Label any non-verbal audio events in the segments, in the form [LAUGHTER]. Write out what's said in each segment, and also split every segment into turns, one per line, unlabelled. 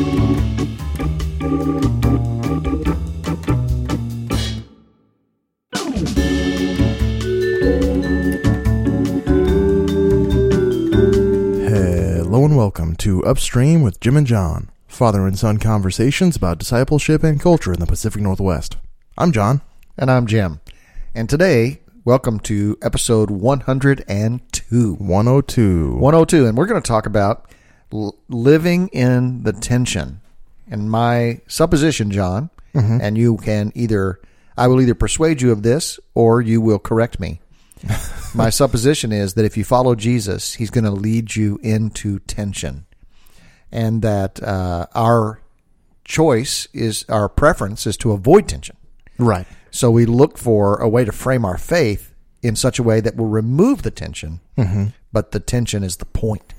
Hello and welcome to Upstream with Jim and John, father and son conversations about discipleship and culture in the Pacific Northwest. I'm John.
And I'm Jim. And today, welcome to episode 102.
102.
102. And we're going to talk about living in the tension. And my supposition, John, and you can either, I will either persuade you of this or you will correct me. [LAUGHS] my supposition is that if you follow Jesus, he's going to lead you into tension. And that uh, our choice is, our preference is to avoid tension.
Right.
So we look for a way to frame our faith in such a way that will remove the tension, but the tension is the point.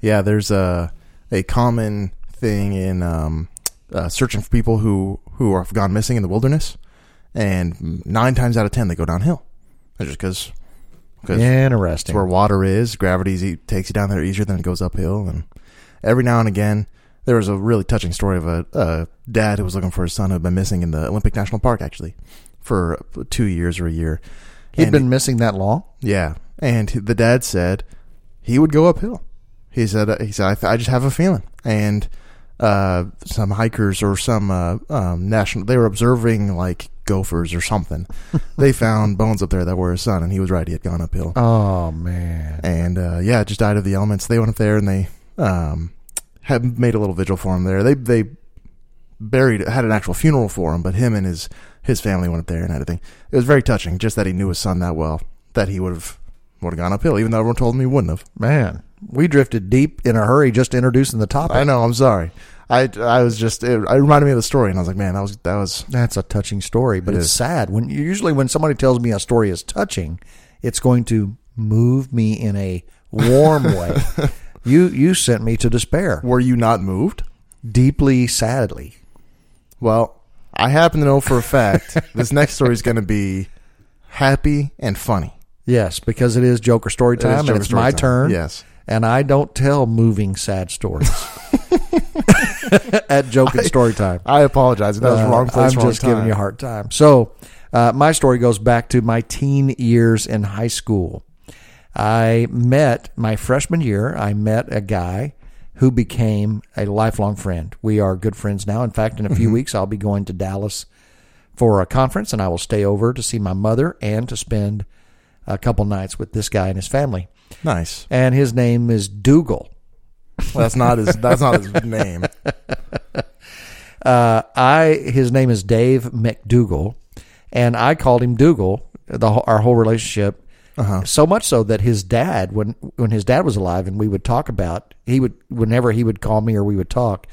Yeah, there's a a common thing in um, uh, searching for people who who have gone missing in the wilderness, and nine times out of ten they go downhill, That's just because because
Interesting.
It's where water is. Gravity takes you down there easier than it goes uphill. And every now and again, there was a really touching story of a, a dad who was looking for his son who had been missing in the Olympic National Park, actually, for two years or a year.
He'd
And-
been missing that long.
yeah, and the dad said he would go uphill. He said he said I, th- I just have a feeling, and uh, some hikers or some uh, um, national they were observing like gophers or something. [LAUGHS] they found bones up there that were his son, and he was right. He had gone uphill
Oh man.
and uh, yeah, just died of the elements. They went up there and they um, had made a little vigil for him there. They they buried had an actual funeral for him, but him and his his family went up there and had a thing. It was very touching, just that he knew his son that well that he would have would have gone uphill, even though everyone told him he wouldn't have.
Man, we drifted deep in a hurry just introducing the topic.
I know. I'm sorry. I I was just it, it reminded me of the story, and I was like, man, that was that was
That's a touching story, but
It
it's
is.
sad. When usually when somebody tells me a story is touching, it's going to move me in a warm [LAUGHS] way. You you sent me to despair,
were you not moved?
deeply sadly.
Well, I happen to know for a fact [LAUGHS] this next story is going to be happy and funny.
Yes, because it is Joker story
It is
time,
Joker
and it's my
time.
turn.
Yes.
And I don't tell moving sad stories at Joker [LAUGHS] story time.
I apologize. That was
Uh,
wrong place,
I'm
wrong
just
time.
giving you a hard time. So, uh, my story goes back to my teen years in high school. I met my freshman year. I met a guy who became a lifelong friend. We are good friends now. In fact, in a
Mm-hmm.
few weeks, I'll be going to Dallas for a conference, and I will stay over to see my mother and to spend a couple nights with this guy and his family.
Nice.
And his name is Dougal.
Well, that's not his. That's not his name. [LAUGHS]
Uh, I his name is Dave McDougal, and I called him Dougal. The our whole relationship, so much so that his dad, when when his dad was alive, and we would talk about, he would whenever he would call me or we would talk,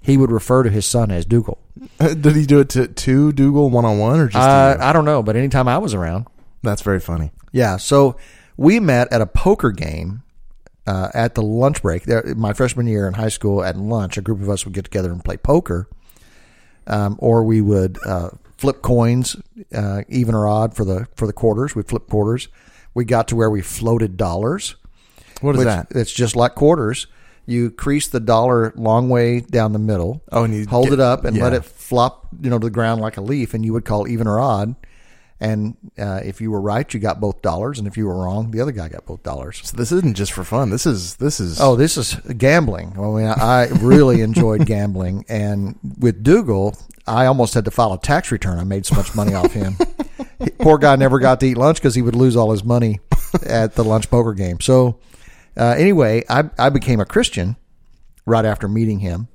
he would refer to his son as Dougal.
Did he do it to to Dougal one on one or just?
Uh. I don't know, but anytime I was around,
That's very funny.
yeah. So we met at a poker game. Uh, at the lunch break, there, my freshman year in high school, at lunch, a group of us would get together and play poker, um, or we would uh, flip coins, uh, even or odd for the for the quarters. We flip quarters. We got to where we floated dollars.
What is that?
It's just like quarters. You crease the dollar long way down the middle.
Oh, and you
hold
get-
it up and let it flop, you know, to the ground like a leaf, and you would call even or odd. And uh, if you were right, you got both dollars, and if you were wrong, the other guy got both dollars.
So this isn't just for fun. This is this is.
Oh, this is gambling. I mean, I really enjoyed gambling, and with Dougal, I almost had to file a tax return. I made so much money off him. [LAUGHS] Poor guy never got to eat lunch because he would lose all his money at the lunch poker game. So, uh, anyway, I I became a Christian right after meeting him.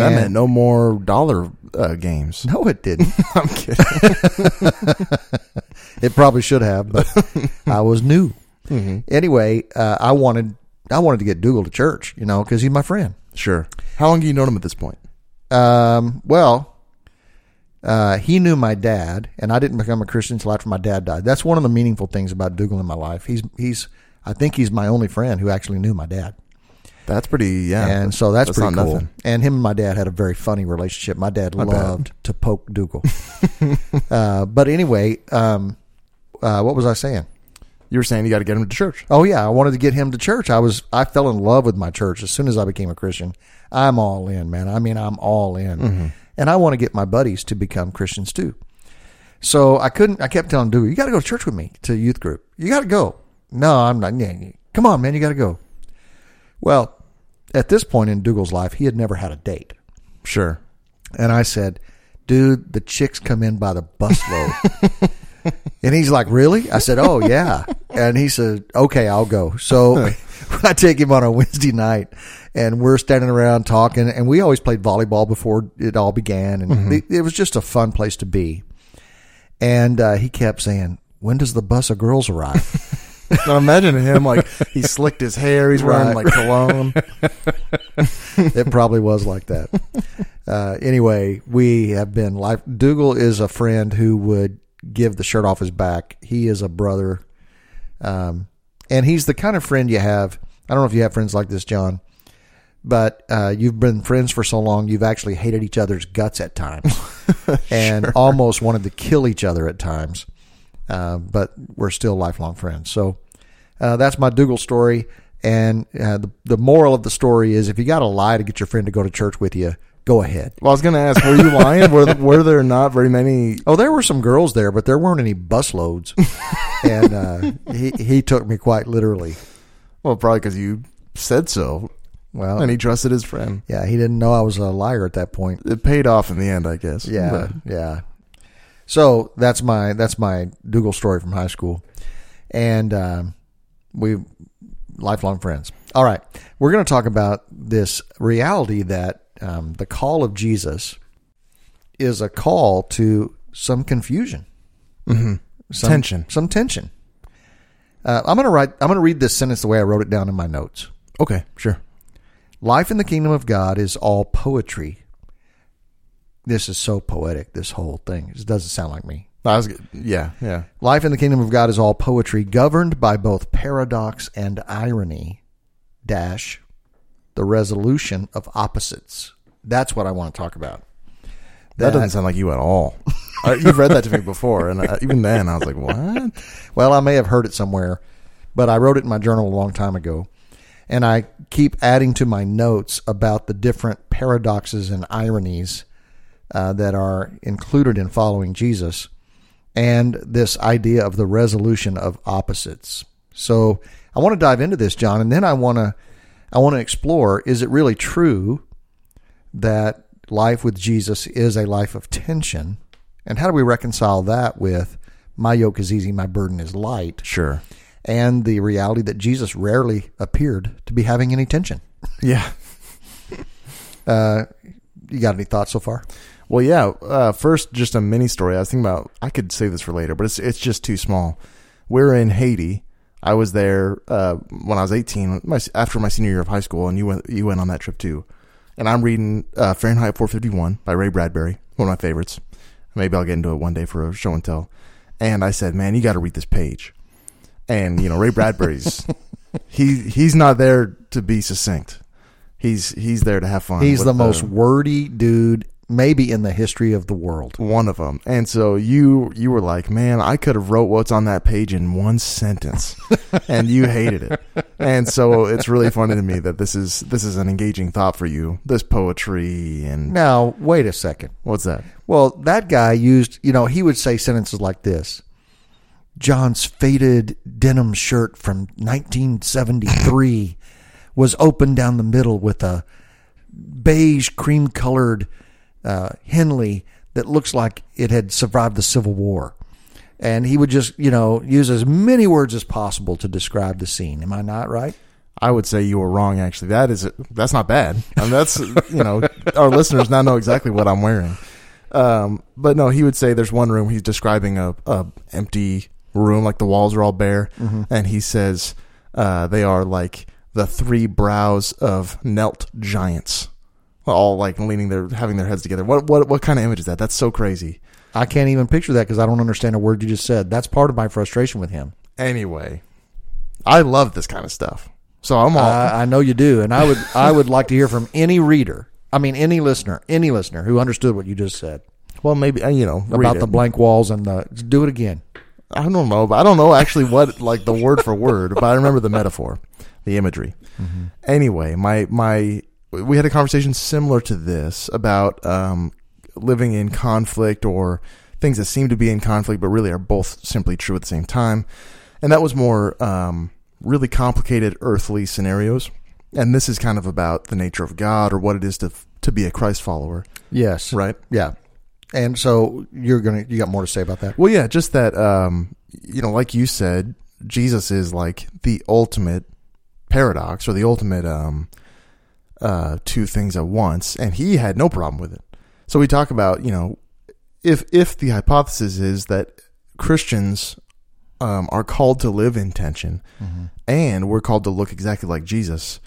That meant no more dollar uh, games.
No, it didn't. [LAUGHS]
I'm kidding. [LAUGHS]
It probably should have, but I was new. [LAUGHS] Anyway, uh, I wanted I wanted to get Dougal to church, you know, because he's my friend.
Sure. How long have you known him at this point?
Um, well, uh, he knew my dad, and I didn't become a Christian until after my dad died. That's one of the meaningful things about Dougal in my life. He's he's I think he's my only friend who actually knew my dad,
That's pretty. Yeah.
and so that's, pretty cool.
nothing.
And him and my dad had a very funny relationship. My dad
bet.
loved to poke Dougal. [LAUGHS] uh, but anyway, um, uh, what was I saying?
You were saying you got to get him to church.
Oh yeah, I wanted to get him to church. I was I fell in love with my church as soon as I became a Christian. I'm all in, man. I mean, I'm all in, and I want to get my buddies to become Christians too. So I couldn't. I kept telling Dewey, "You got to go to church with me to youth group. You got to go." No, I'm not. yeah. Come on, man. You got to go. Well, at this point in Dougal's life, he had never had a date,
Sure.
and I said, "Dude, the chicks come in by the busload." [LAUGHS] And he's like, "Really?" I said, "Oh yeah." And he said, "Okay, I'll go." So [LAUGHS] I take him on a Wednesday night, and we're standing around talking. And we always played volleyball before it all began, and it, it was just a fun place to be. And uh, he kept saying, "When does the bus of girls arrive?" [LAUGHS]
Now imagine him like he [LAUGHS] slicked his hair. He's wearing
Right.
like cologne. [LAUGHS]
it probably was like that. Uh, anyway, we have been life. Dougal is a friend who would give the shirt off his back. He is a brother, um, and he's the kind of friend you have. I don't know if you have friends like this, John, but uh, you've been friends for so long you've actually hated each other's guts at times, [LAUGHS] and almost wanted to kill each other at times. Uh, but we're still lifelong friends. So uh, that's my Dougal story. And uh, the, the moral of the story is if you got to lie to get your friend to go to church with you, go ahead.
Well, I was gonna ask, were you lying? were were there not very many? [LAUGHS]
Oh, there were some girls there, but there weren't any busloads. [LAUGHS] and uh, he, he took me quite literally.
Well, probably because you said so,
Well,
and he trusted his friend.
yeah, he didn't know I was a liar at that point.
It paid off in the end, I guess.
Yeah,
But
yeah. So that's my that's my Dougal story from high school, and um, we lifelong friends. All right, we're going to talk about this reality that um, the call of Jesus is a call to some confusion, some,
Tension.
some tension. Uh, I'm going to write. I'm going to read this sentence the way I wrote it down in my notes.
okay, sure.
Life in the kingdom of God is all poetry. This is so poetic. This whole thing. It doesn't sound like me.
I was, yeah, yeah.
Life in the kingdom of God is all poetry, governed by both paradox and irony. Dash, the resolution of opposites. That's what I want to talk about.
That doesn't sound like you at all. [LAUGHS] Uh, You've read that to me before, and uh, even then, I was like, "What?"
Well, I may have heard it somewhere, but I wrote it in my journal a long time ago. And I keep adding to my notes about the different paradoxes and ironies uh, that are included in following Jesus and this idea of the resolution of opposites. So I want to dive into this, John, and then I want to I want to explore is it really true that life with Jesus is a life of tension? And how do we reconcile that with my yoke is easy, my burden is light,
Sure.
and the reality that Jesus rarely appeared to be having any tension?
Yeah.
Uh, you got any thoughts so far?
Well, yeah. Uh, first, just a mini story. I was thinking about. I could save this for later, but it's it's just too small. We're in Haiti. I was there uh, when I was 18, my, after my senior year of high school, and you went you went on that trip too. And I'm reading uh, Fahrenheit 451 by Ray Bradbury, one of my favorites. Maybe I'll get into it one day for a show and tell. And I said, "Man, you got to read this page." And you know, Ray Bradbury's [LAUGHS] he he's not there to be succinct. He's he's there to have fun.
He's the most wordy dude maybe in the history of the world.
one of them. And so you you were like, man, I could have wrote what's on that page in one sentence, [LAUGHS] and you hated it. And so it's really funny to me that this is this is an engaging thought for you. This poetry and
Now, wait a second.
what's that?
Well, that guy used, you know, he would say sentences like this John's faded denim shirt from 1973 [LAUGHS] was open down the middle with a beige cream colored uh, Henley that looks like it had survived the Civil War. And he would just, you know, use as many words as possible to describe the scene. Am I not right?
I would say you were wrong. Actually, that is that's not bad. I mean, that's you know our listeners now know exactly what I'm wearing. Um, but no, he would say there's one room he's describing a, a empty room, like the walls are all bare, and he says uh, they are like the three brows of knelt giants, all like leaning their having their heads together. What what what kind of image is that? That's so crazy.
I can't even picture that because I don't understand a word you just said. That's part of my frustration with him.
Anyway, I love this kind of stuff, so I'm all.
I, I know you do, and I would [LAUGHS] I would like to hear from any reader. I mean, any listener, any listener who understood what you just said
well, maybe uh, you know read
about
it.
the blank walls and the. Do it again.
I don't know, but I don't know actually what like the word for word, but I remember the metaphor, the imagery. Anyway, my my we had a conversation similar to this about um, living in conflict or things that seem to be in conflict but really are both simply true at the same time, and that was more um, really complicated earthly scenarios. And this is kind of about the nature of God or what it is to to be a Christ follower,
Yes.
right?
Yeah. And so you're gonna you got more to say about that?
Well, yeah, just that, um, you know, like you said, Jesus is like the ultimate paradox or the ultimate um, uh, two things at once, and he had no problem with it. So we talk about, you know, if if the hypothesis is that Christians um, are called to live in tension, and we're called to look exactly like Jesus,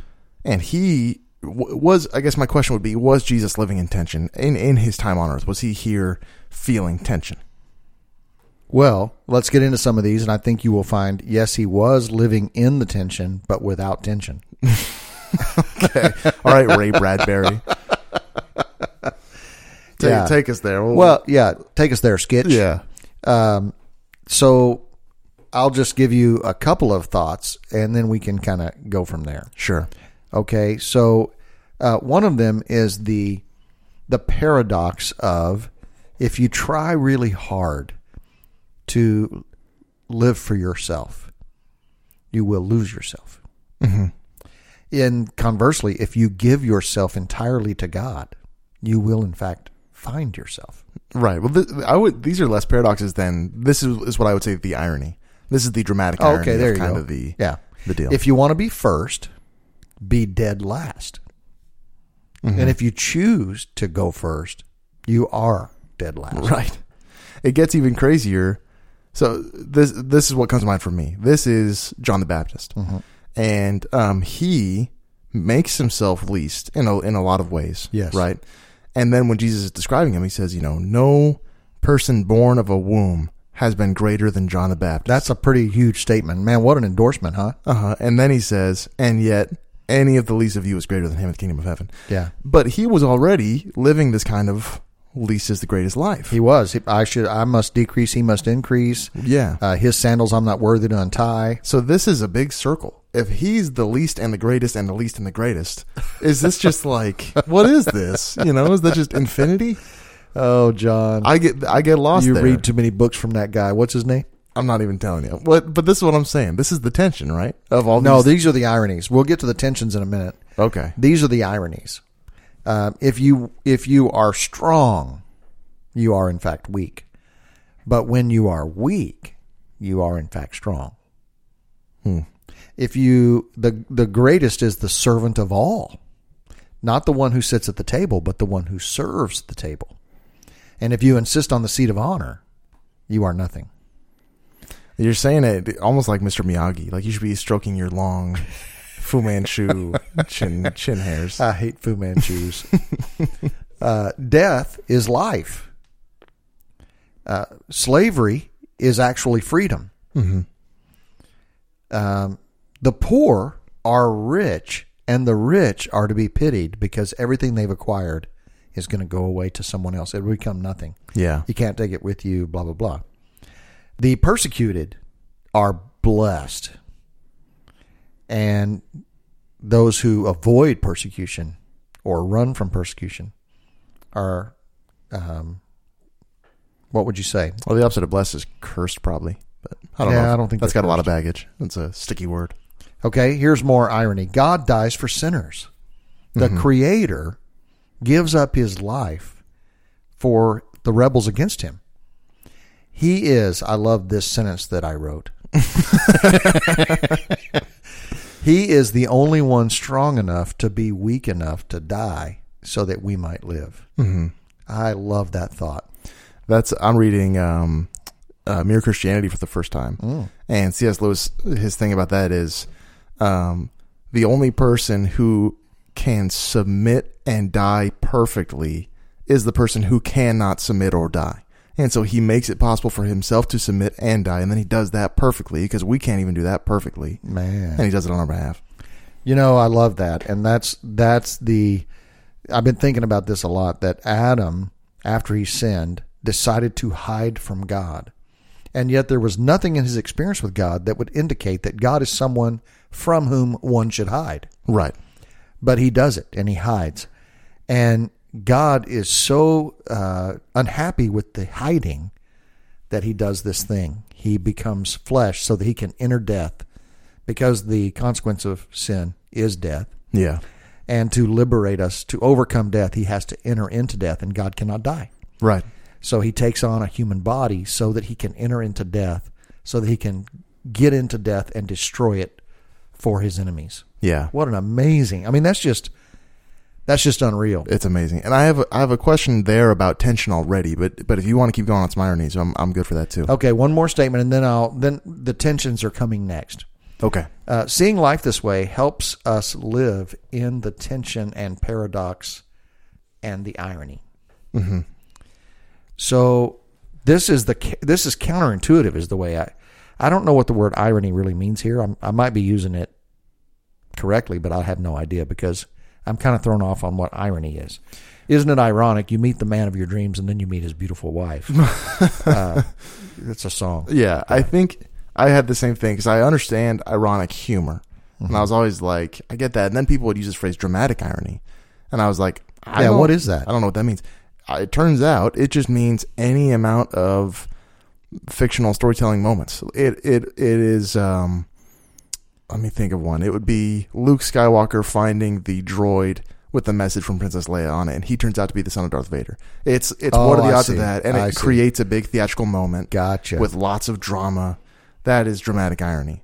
and he w- was, I guess my question would be, was Jesus living in tension in in his time on earth? Was he here feeling tension?
Well, let's get into some of these, and I think you will find yes, he was living in the tension, but without tension. [LAUGHS] [LAUGHS]
Okay. All right, Ray Bradbury. [LAUGHS] Take,
Yeah.
take us there.
Well, yeah, take us there, Skitch.
yeah.
Um, so I'll just give you a couple of thoughts, and then we can kind of go from there.
Sure.
Okay, so uh, one of them is the the paradox of if you try really hard to live for yourself, you will lose yourself. And conversely, if you give yourself entirely to God, you will in fact find yourself.
Right. Well, th- I would. These are less paradoxes than this is, is what I would say the irony. This is the dramatic irony.
okay, there
of
you
kind
go.
of the
yeah,
the deal.
If you want to be first, be dead last.
Mm-hmm.
And if you choose to go first, you are dead last.
Right. It gets even crazier. So this this is what comes to mind for me. This is John the Baptist,
Mm-hmm.
And um, he makes himself least in a in a lot of ways.
Yes.
Right. And then when Jesus is describing him, he says, you know, no person born of a womb has been greater than John the Baptist.
That's a pretty huge statement. Man, what an endorsement, huh?
Uh huh. And then he says, and yet any of the least of you is greater than him in the kingdom of heaven.
Yeah.
But he was already living this kind of least is the greatest life.
He was. He- I should I must decrease, he must increase.
yeah.
Uh, his sandals I'm not worthy to untie.
So this is a big circle. If he's the least and the greatest and the least and the greatest, is this just [LAUGHS] like what is this? You know, is that just infinity?
Oh, John.
I get I get lost
you
there.
read too many books from that guy. What's his name?
I'm not even telling you. But but this is what I'm saying. This is the tension, right? Of all
No,
these.
these are the ironies. We'll get to the tensions in a minute.
okay.
These are the ironies. Uh, if you if you are strong, you are in fact weak. But when you are weak, you are in fact strong. If you the the greatest is the servant of all, not the one who sits at the table, but the one who serves the table. And if you insist on the seat of honor, you are nothing.
You're saying it almost like Mr. Miyagi. Like you should be stroking your long [LAUGHS] Fu Manchu chin chin hairs.
I hate Fu Manchus. [LAUGHS] uh, death is life. Uh, slavery is actually freedom. Um, the poor are rich, and the rich are to be pitied because everything they've acquired is going to go away to someone else. It will become nothing.
Yeah.
You can't take it with you, blah, blah, blah. The persecuted are blessed. And those who avoid persecution or run from persecution are, um, what would you say?
Well, the opposite of blessed is cursed, probably. But I don't
Yeah,
know.
I don't think
that's got a lot of baggage. That's a sticky word.
Okay, here's more irony God dies for sinners. The Creator gives up his life for the rebels against him. He is, I love this sentence that I wrote. [LAUGHS] [LAUGHS] he is the only one strong enough to be weak enough to die so that we might live. Mm-hmm. I love that thought.
That's I'm reading um, uh, Mere Christianity for the first time,
Mm.
and C.S. Lewis. His thing about that is um, the only person who can submit and die perfectly is the person who cannot submit or die. And so he makes it possible for himself to submit and die, and then he does that perfectly because we can't even do that perfectly,
Man.
and he does it on our behalf.
You know, I love that, and that's that's the. I've been thinking about this a lot. That Adam, after he sinned, decided to hide from God, And yet there was nothing in his experience with God that would indicate that God is someone from whom one should hide.
Right.
But he does it and he hides. And God is so uh, unhappy with the hiding that he does this thing. He becomes flesh so that he can enter death because the consequence of sin is death.
Yeah.
And to liberate us, to overcome death, he has to enter into death, and God cannot die.
Right.
So he takes on a human body so that he can enter into death, so that he can get into death and destroy it for his enemies.
Yeah.
What an amazing! I mean, that's just that's just unreal.
It's amazing. And I have a, I have a question there about tension already, but but if you want to keep going on some ironies, I'm I'm good for that too.
Okay, one more statement, and then I'll then the tensions are coming next.
Okay.
Uh, seeing life this way helps us live in the tension and paradox and the irony.
Mm-hmm.
So this is the this is counterintuitive, is the way I. I don't know what the word irony really means here. I'm, I might be using it correctly, but I have no idea because I'm kind of thrown off on what irony is. Isn't it ironic? You meet the man of your dreams and then you meet his beautiful wife. [LAUGHS] uh, it's a song.
Yeah, I think I had the same thing because I understand ironic humor, and I was always like, I get that. And then people would use this phrase dramatic irony, and I was like, I
Yeah, what is that?
I don't know what that means. Uh, It turns out it just means any amount of fictional storytelling moments. It it it is. Um, let me think of one. It would be Luke Skywalker finding the droid with the message from Princess Leia on it, and he turns out to be the son of Darth Vader. It's it's
Oh,
what are the
I
odds
see.
of that? And
I
it
see.
creates a big theatrical moment
Gotcha.
with lots of drama. That is dramatic irony.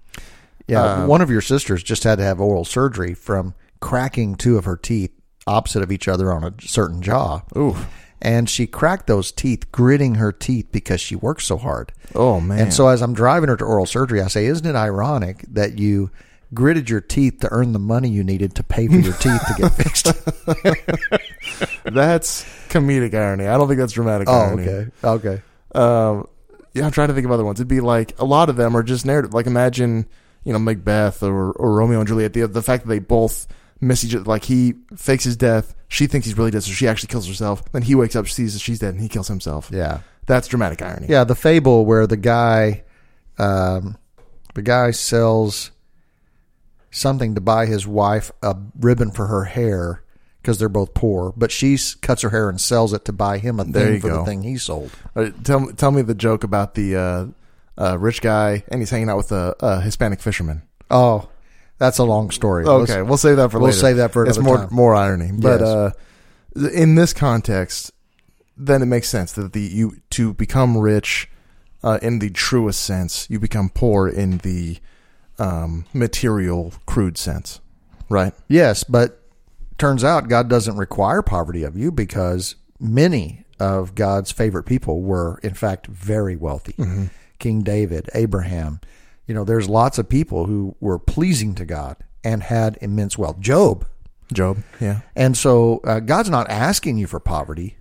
Yeah,
Um,
one of your sisters just had to have oral surgery from cracking two of her teeth opposite of each other on a certain jaw.
Ooh.
And she cracked those teeth, gritting her teeth because she worked so hard.
Oh man.
And so as I'm driving her to oral surgery, I say, Isn't it ironic that you gritted your teeth to earn the money you needed to pay for your teeth to get [LAUGHS] fixed? [LAUGHS]
that's comedic irony. I don't think that's dramatic
oh,
irony.
okay. Okay.
Um, yeah, I'm trying to think of other ones. It'd be like a lot of them are just narrative. Like imagine, you know, Macbeth or, or Romeo and Juliet. The the fact that they both miss each other. Like he fakes his death. She thinks he's really dead, so she actually kills herself. Then he wakes up, sees that she's dead, and he kills himself.
Yeah.
That's dramatic irony.
Yeah, the fable where the guy, um, the guy sells something to buy his wife a ribbon for her hair because they're both poor, but she cuts her hair and sells it to buy him a thing for the thing he sold.
Uh, tell tell me the joke about the uh, uh, rich guy and he's hanging out with a, a Hispanic fisherman.
Oh, that's a long story. Let's-
Okay, we'll save that for
we'll
later.
save that for
It's more
time.
more irony, but
Yes.
uh, in this context, then it makes sense that the you to become rich uh, in the truest sense, you become poor in the um, material, crude sense, right?
Yes, but turns out God doesn't require poverty of you because many of God's favorite people were, in fact, very wealthy. King David, Abraham. You know, there's lots of people who were pleasing to God and had immense wealth. Job.
Job, yeah,
And so uh, God's not asking you for poverty.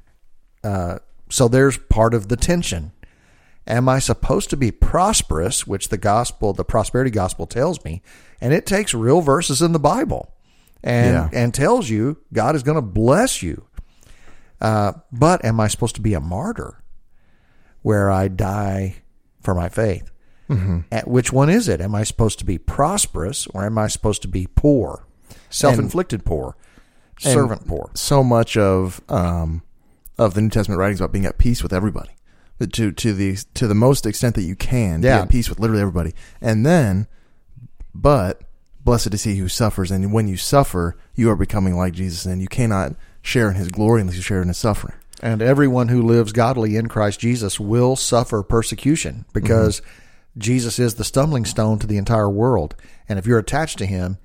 Uh, so there's part of the tension. Am I supposed to be prosperous, which the gospel, the prosperity gospel tells me, and it takes real verses in the Bible and
Yeah.
and tells you God is going to bless you. Uh, but am I supposed to be a martyr where I die for my faith? At which one is it? Am I supposed to be prosperous or am I supposed to be poor, self-inflicted poor, servant poor?
so much of um, of the New Testament writings about being at peace with everybody, but to to the to the most extent that you can,
Yeah.
be at peace with literally everybody, and then, but blessed is he who suffers, and when you suffer, you are becoming like Jesus, and you cannot share in his glory unless you share in his suffering.
And everyone who lives godly in Christ Jesus will suffer persecution because Jesus is the stumbling stone to the entire world. And if you're attached to him,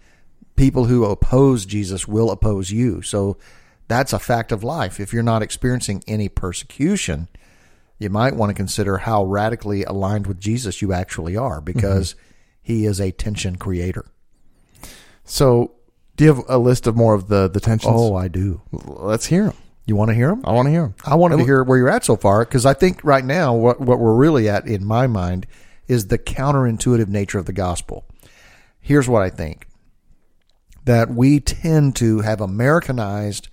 people who oppose Jesus will oppose you. So that's a fact of life. If you're not experiencing any persecution, you might want to consider how radically aligned with Jesus you actually are because he is a tension creator.
So, do you have a list of more of the the tensions?
Oh, I do.
let's hear them.
You want to hear them?
I want to hear them.
I wanted to hear where you're at so far because I think right now what what we're really at in my mind is the counterintuitive nature of the gospel. Here's what I think: that we tend to have Americanized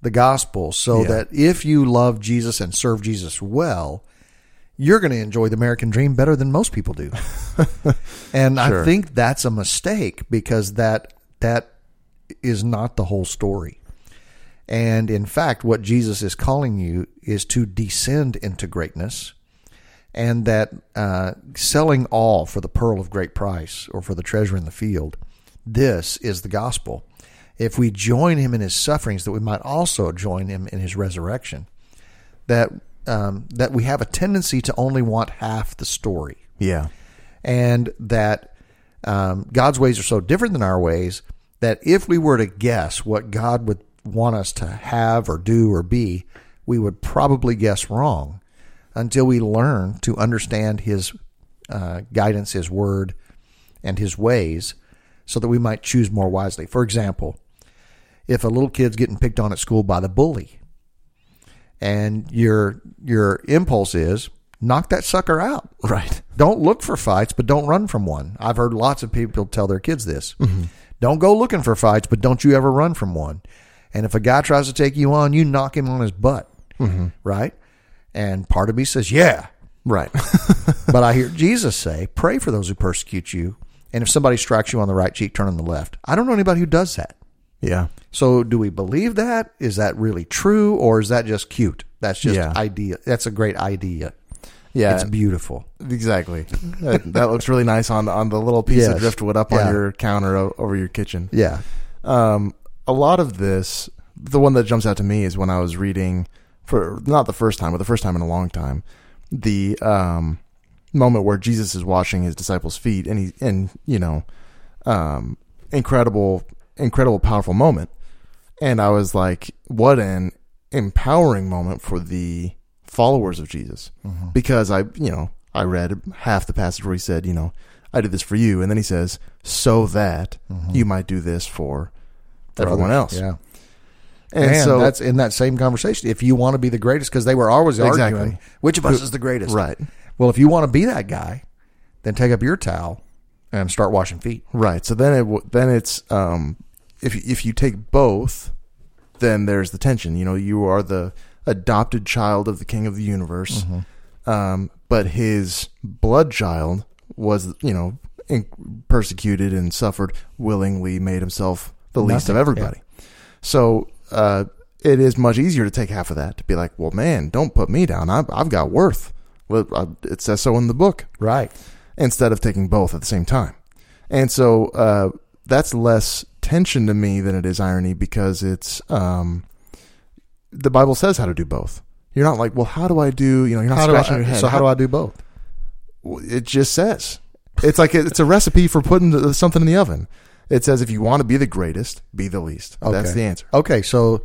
the gospel so
Yeah.
that if you love Jesus and serve Jesus well, you're going to enjoy the American dream better than most people do. [LAUGHS] and I think that's a mistake because that that is not the whole story. And in fact, what Jesus is calling you is to descend into greatness, and that uh, selling all for the pearl of great price or for the treasure in the field, this is the gospel. If we join him in his sufferings, that we might also join him in his resurrection. That um, that we have a tendency to only want half the story
Yeah.
and that um, God's ways are so different than our ways that if we were to guess what God would want us to have or do or be, we would probably guess wrong until we learn to understand His uh, guidance, His word, and His ways so that we might choose more wisely. For example, if a little kid's getting picked on at school by the bully, and your your impulse is knock that sucker out. [LAUGHS]
Right.
Don't look for fights, but don't run from one. I've heard lots of people tell their kids this. Don't go looking for fights, but don't you ever run from one. And if a guy tries to take you on, you knock him on his butt. Right? And part of me says, yeah.
Right. [LAUGHS]
But I hear Jesus say, pray for those who persecute you. And if somebody strikes you on the right cheek, turn on the left. I don't know anybody who does that.
yeah.
So do we believe that? Is that really true? Or is that just cute? That's just
Yeah.
idea. That's a great idea.
Yeah.
It's beautiful.
exactly. that, that looks really nice on on the little piece
Yes.
of driftwood up
Yeah.
on your counter o- over your kitchen.
Yeah.
Um, a lot of this, the one that jumps out to me is when I was reading for not the first time, but the first time in a long time, the um, moment where Jesus is washing his disciples' feet, and he and you know, um, incredible, incredible, powerful moment. And I was like, what an empowering moment for the followers of Jesus, because I, you know, I read half the passage where he said, you know, I did this for you, and then he says, so that you might do this for,
For
everyone
others.
else.
Yeah.
And,
And,
so
that's in that same conversation. If you want to be the greatest, because they were always
Exactly.
arguing which of us is the greatest.
right,
Well, if you want to be that guy, then take up your towel and start washing feet.
right. So then it then it's um, if if you take both, then there's the tension. You know, you are the adopted child of the King of the universe, um, but his blood child was you know in, persecuted and suffered willingly, made himself the least of
Nothing,
everybody. So uh, it is much easier to take half of that to be like, well, man, don't put me down. I've, I've got worth. Well, uh, It says so in the book.
Right.
instead of taking both at the same time. And so uh, that's less tension to me than it is irony because it's um, the Bible says how to do both. You're not like, well, how do I do? You know, you're not
How
scratching
I,
your head.
so how do I do both?
It just says it's like it's a recipe for putting something in the oven. It says if you want to be the greatest, be the least. That's the answer.
Okay, so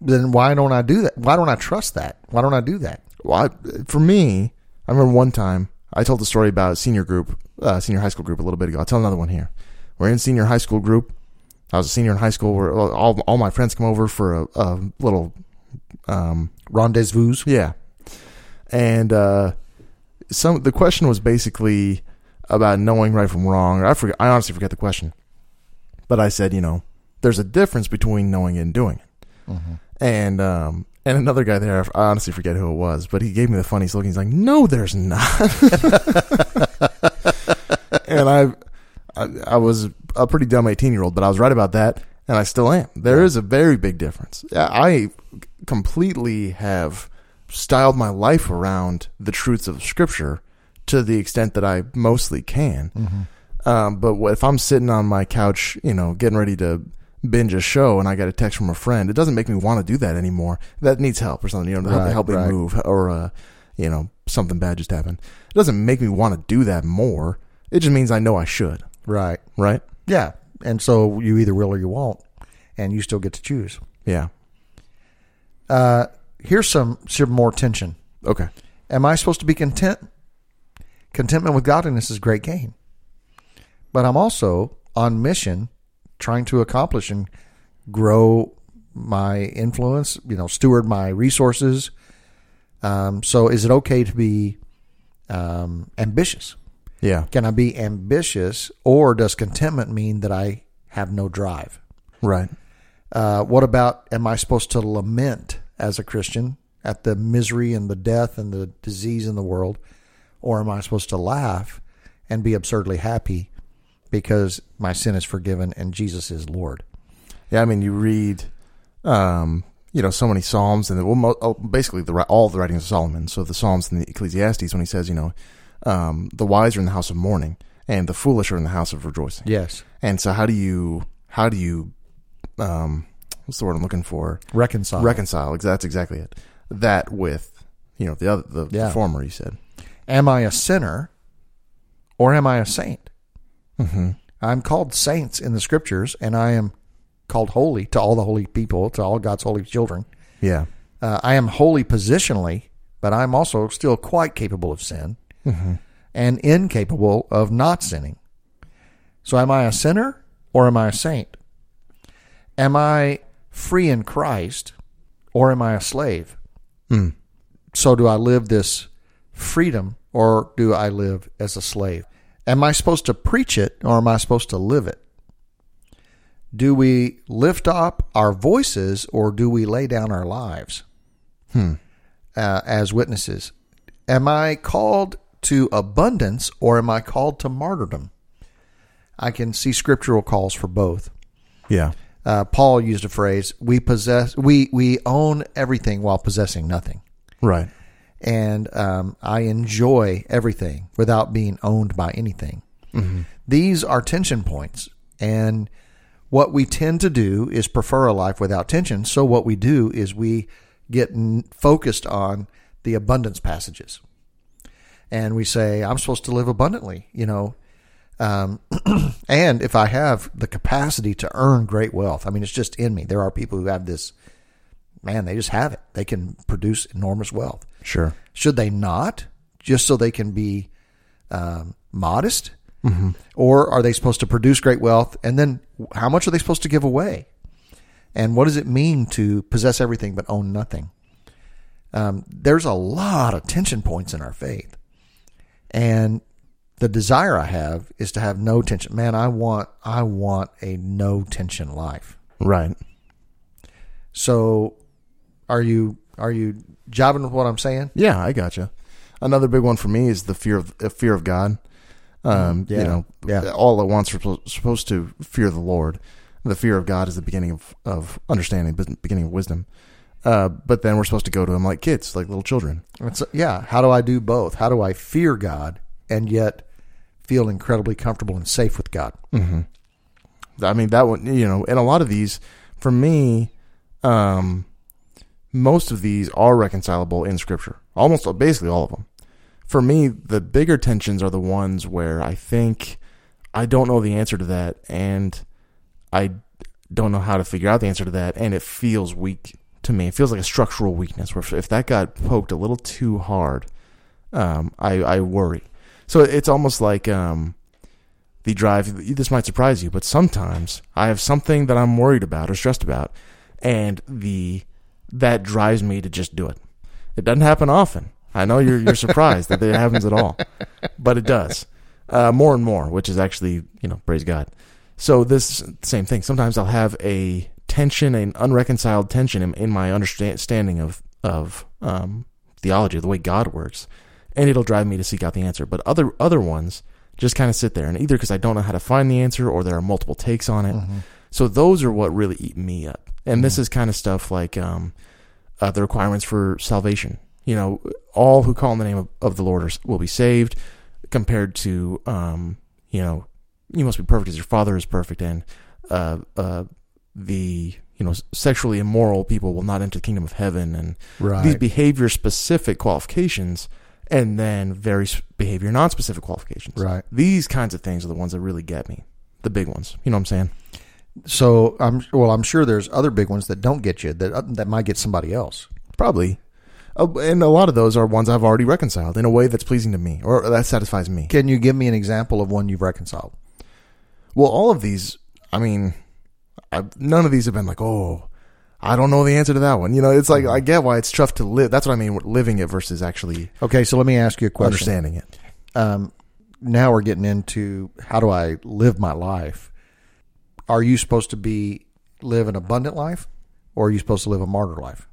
then why don't I do that? Why don't I trust that? Why don't I do that?
Well, I, for me, I remember one time I told the story about senior group, uh, senior high school group a little bit ago. I'll tell another one here. We're in senior high school group. I was a senior in high school where all, all my friends come over for a, a little, um,
Rendezvous.
yeah. And, uh, some, the question was basically about knowing right from wrong. I forget, I honestly forget the question, but I said, you know, there's a difference between knowing it and doing it. And um and another guy there, I honestly forget who it was, but he gave me the funniest look. He's like, "No, there's not." [LAUGHS] and I, I, I was a pretty dumb eighteen year old, but I was right about that, and I still am. There is a very big difference. I completely have styled my life around the truths of Scripture to the extent that I mostly can. Um, but if I'm sitting on my couch, you know, getting ready to binge a show and I got a text from a friend, it doesn't make me want to do that anymore. That needs help or something, you know, to help,
Right,
help me
right.
move or, uh, you know, something bad just happened. It doesn't make me want to do that more. It just means I know I should,
Right.
right?
Yeah. And so you either will or you won't, and you still get to choose.
Yeah.
Uh, here's some some more tension.
Okay.
Am I supposed to be content? Contentment with godliness is great gain. But I'm also on mission trying to accomplish and grow my influence, you know, steward my resources. Um, so is it okay to be um, ambitious?
Yeah.
Can I be ambitious or does contentment mean that I have no drive?
Right.
Uh, what about am I supposed to lament as a Christian at the misery and the death and the disease in the world? Or am I supposed to laugh and be absurdly happy because my sin is forgiven and Jesus is Lord?
Yeah, I mean, you read, um, you know, so many Psalms and well, mo- oh, basically the all the writings of Solomon. So the Psalms and the Ecclesiastes, when he says, you know, um, the wise are in the house of mourning and the foolish are in the house of rejoicing.
Yes.
And so, how do you, how do you, um, what's the word I'm looking for?
Reconcile.
Reconcile. That's exactly it. That with, you know, the other, the,
Yeah.
the former. You said.
am I a sinner or am I a saint?
Mm-hmm.
I'm called saints in the scriptures, and I am called holy to all the holy people, to all God's holy children.
Yeah.
Uh, I am holy positionally, but I'm also still quite capable of sin and incapable of not sinning. So, am I a sinner or am I a saint? Am I free in Christ or am I a slave?
Mm.
So, do I live this freedom or do I live as a slave? Am I supposed to preach it or am I supposed to live it? Do we lift up our voices or do we lay down our lives uh, as witnesses? Am I called to abundance or am I called to martyrdom? I can see scriptural calls for both.
Yeah.
Uh, Paul used a phrase: "We possess, we we own everything while possessing nothing."
Right.
And um, I enjoy everything without being owned by anything. These are tension points, and what we tend to do is prefer a life without tension. So what we do is we get n- focused on the abundance passages, and we say, "I'm supposed to live abundantly," you know. Um, [CLEARS THROAT] and if I have the capacity to earn great wealth, I mean, it's just in me. There are people who have this man, they just have it. They can produce enormous wealth.
Sure.
Should they not, just so they can be um, modest? Or are they supposed to produce great wealth? And then how much are they supposed to give away? And what does it mean to possess everything but own nothing? Um, there's a lot of tension points in our faith. And the desire I have is to have no tension. Man, I want I want a no tension life.
Right.
So, are you are you jobbing with what I'm saying?
Yeah, I gotcha. Another big one for me is the fear of uh, fear of God. Um,
yeah,
you know,
yeah.
all at once we're supposed- to fear the Lord. The fear of God is the beginning of, of understanding, beginning of wisdom. Uh, but then we're supposed to go to Him like kids, like little children.
It's, yeah. How do I do both? How do I fear God and yet feel incredibly comfortable and safe with God?
I mean, that one, you know, and a lot of these, for me, um, most of these are reconcilable in Scripture. Almost, basically, all of them. For me, the bigger tensions are the ones where I think I don't know the answer to that, and I don't know how to figure out the answer to that, and it feels weak to me. It feels like a structural weakness. Where if, that got poked a little too hard, um, I, I worry. So it's almost like um, the drive. This might surprise you, but sometimes I have something that I'm worried about or stressed about, and the that drives me to just do it. It doesn't happen often. I know you're you're surprised that it happens at all, but it does uh, more and more, which is actually you know praise God. So this same thing. Sometimes I'll have a tension, an unreconciled tension in, in my understanding of of um, theology, the way God works, and it'll drive me to seek out the answer. But other other ones just kind of sit there, and either because I don't know how to find the answer, or there are multiple takes on it. So those are what really eat me up. And this is kind of stuff like um, uh, the requirements for salvation. You know, all who call on the name of, of the Lord are, will be saved, compared to, um, you know, you must be perfect as your Father is perfect, and uh, uh, the you know sexually immoral people will not enter the kingdom of heaven, and
Right.
these behavior specific qualifications, and then very behavior non specific qualifications.
Right.
These kinds of things are the ones that really get me, the big ones. You know what I'm saying?
So I'm well. I'm sure there's other big ones that don't get you that uh, that might get somebody else.
Probably. Uh, and a lot of those are ones I've already reconciled in a way that's pleasing to me or that satisfies me.
Can you give me an example of one you've reconciled?
Well, all of these, I mean, I, none of these have been like, oh, I don't know the answer to that one. You know, it's like, I get why it's tough to live. That's what I mean, living it versus actually
Okay, so let me ask you a question.
understanding it.
um, now we're getting into how do I live my life? Are you supposed to be live an abundant life, or are you supposed to live a martyr life?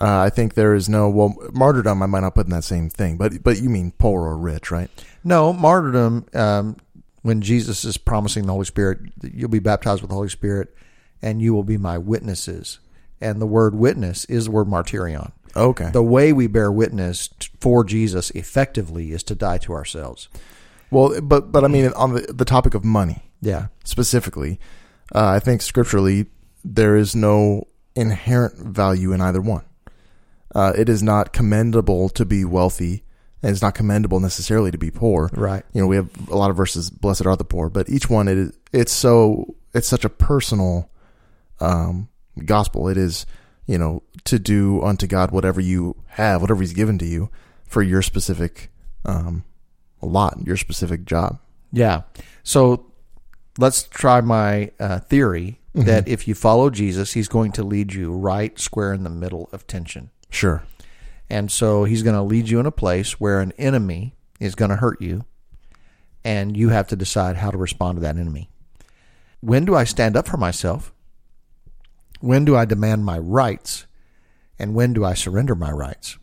Uh, I think there is no well martyrdom. I might not put in that same thing, but but you mean poor or rich, right?
No, martyrdom. Um, when Jesus is promising the Holy Spirit, you'll be baptized with the Holy Spirit, and you will be my witnesses. And the word witness is the word martyrion.
Okay.
The way we bear witness for Jesus effectively is to die to ourselves.
well, but but I mean on the the topic of money
Yeah.
specifically, uh, I think scripturally there is no inherent value in either one. Uh, it is not commendable to be wealthy, and it's not commendable necessarily to be poor.
Right.
You know, we have a lot of verses, "Blessed are the poor," but each one it is it's so it's such a personal um, gospel. It is you know to do unto God whatever you have, whatever He's given to you for your specific um, lot, your specific job.
Yeah. So let's try my uh, theory that if you follow Jesus, he's going to lead you right square in the middle of tension.
Sure.
And so he's going to lead you in a place where an enemy is going to hurt you, and you have to decide how to respond to that enemy. When do I stand up for myself? When do I demand my rights? And when do I surrender my rights?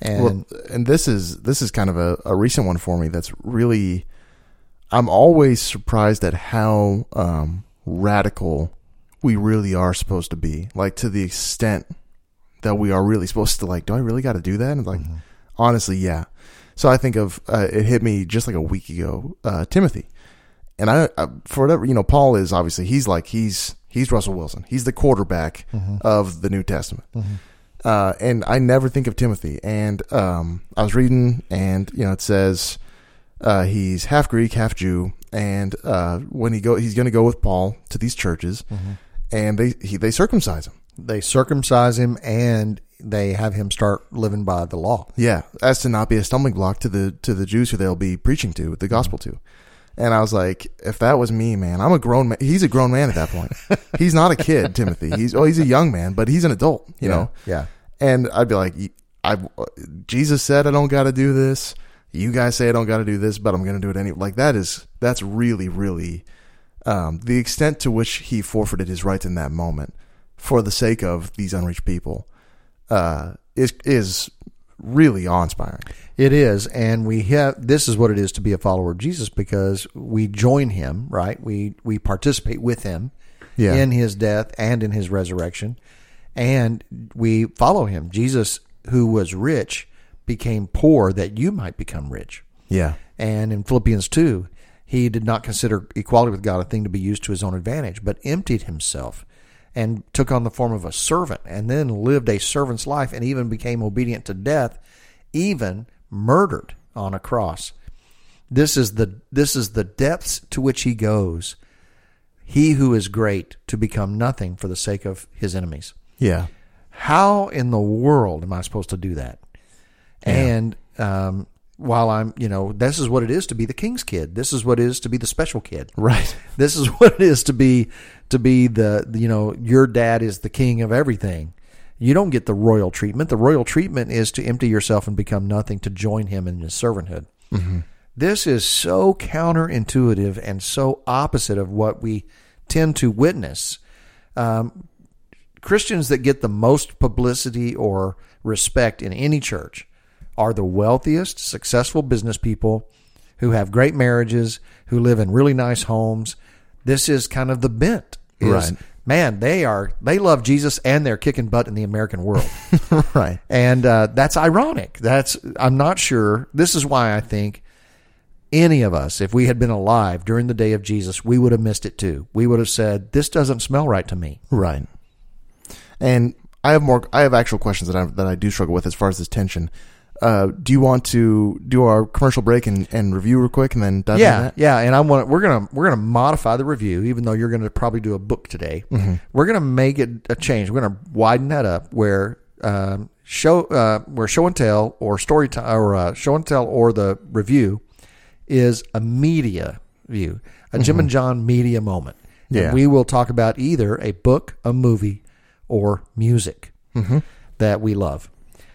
And
well, and this is this is kind of a, a recent one for me. That's really, I'm always surprised at how um, radical we really are supposed to be. Like to the extent that we are really supposed to like. Do I really got to do that? And like, honestly, yeah. So I think of uh, it hit me just like a week ago. Uh, Timothy, and I, I for whatever you know, Paul is obviously he's like he's he's Russell Wilson. He's the quarterback of the New Testament. Uh, and I never think of Timothy. And um, I was reading, and you know, it says uh, he's half Greek, half Jew, and uh, when he go, he's going to go with Paul to these churches, and they he, they circumcise him.
they circumcise him and they have him start living by the law.
Yeah, as to not be a stumbling block to the to the Jews who they'll be preaching to the gospel to. And I was like, if that was me, man, I'm a grown man. He's a grown man at that point. [LAUGHS] he's not a kid, Timothy. He's oh, he's a young man, but he's an adult, you know.
Yeah.
And I'd be like, I Jesus said I don't got to do this. You guys say I don't got to do this, but I'm going to do it anyway. Like that is that's really really um, the extent to which he forfeited his rights in that moment for the sake of these unreached people uh, is is really awe inspiring.
It is, and we have this is what it is to be a follower of Jesus because we join him, right? We we participate with him
Yeah.
in his death and in his resurrection, and we follow him. Jesus, who was rich, became poor that you might become rich.
Yeah,
And in Philippians 2, he did not consider equality with God a thing to be used to his own advantage, but emptied himself and took on the form of a servant and then lived a servant's life and even became obedient to death, even murdered on a cross. This is the this is the depths to which he goes. He who is great to become nothing for the sake of his enemies.
yeah,
How in the world am I supposed to do that? And um, while I'm, you know, this is what it is to be the king's kid. This is what it is to be the special kid.
right. [LAUGHS]
This is what it is to be to be the, you know, your dad is the king of everything. You don't get the royal treatment. The royal treatment is to empty yourself and become nothing to join him in his servanthood. This is so counterintuitive and so opposite of what we tend to witness. Um, Christians that get the most publicity or respect in any church are the wealthiest, successful business people who have great marriages, who live in really nice homes. This is kind of the bent. Is,
Right.
Man, they are they love Jesus and they're kicking butt in the American world. [LAUGHS]
right.
And uh, that's ironic. That's I'm not sure. This is why I think any of us, if we had been alive during the day of Jesus, we would have missed it too. We would have said, "This doesn't smell right to me."
Right. And I have more. I have actual questions that I that I do struggle with as far as this tension. Uh, do you want to do our commercial break and, and review real quick and then dive into
Yeah,
that?
yeah. And I want we're gonna we're gonna modify the review, even though you're gonna probably do a book today. We're gonna make it a change. We're gonna widen that up where um, show uh, where show and tell or story time or uh, show and tell or the review is a media view, a Jim and John media moment.
Yeah.
And we will talk about either a book, a movie, or music that we love.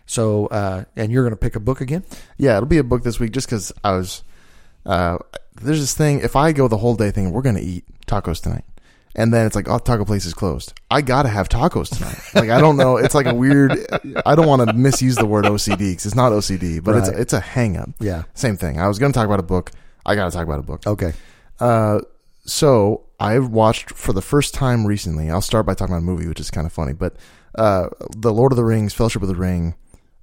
So, uh, and you're going to pick a book again?
Yeah, it'll be a book this week just because I was. Uh, there's this thing. If I go the whole day thing, we're going to eat tacos tonight, and then it's like, oh, taco place is closed. I gotta have tacos tonight. [LAUGHS] like I don't know. It's like a weird. I don't want to misuse the word OCD because it's not OCD, but it's
Right.
it's a hang up.
Yeah.
Same thing. I was gonna talk about a book. I gotta talk about a book.
Okay.
Uh, so I watched for the first time recently. I'll start by talking about a movie, which is kind of funny, but uh, the Lord of the Rings, Fellowship of the Ring,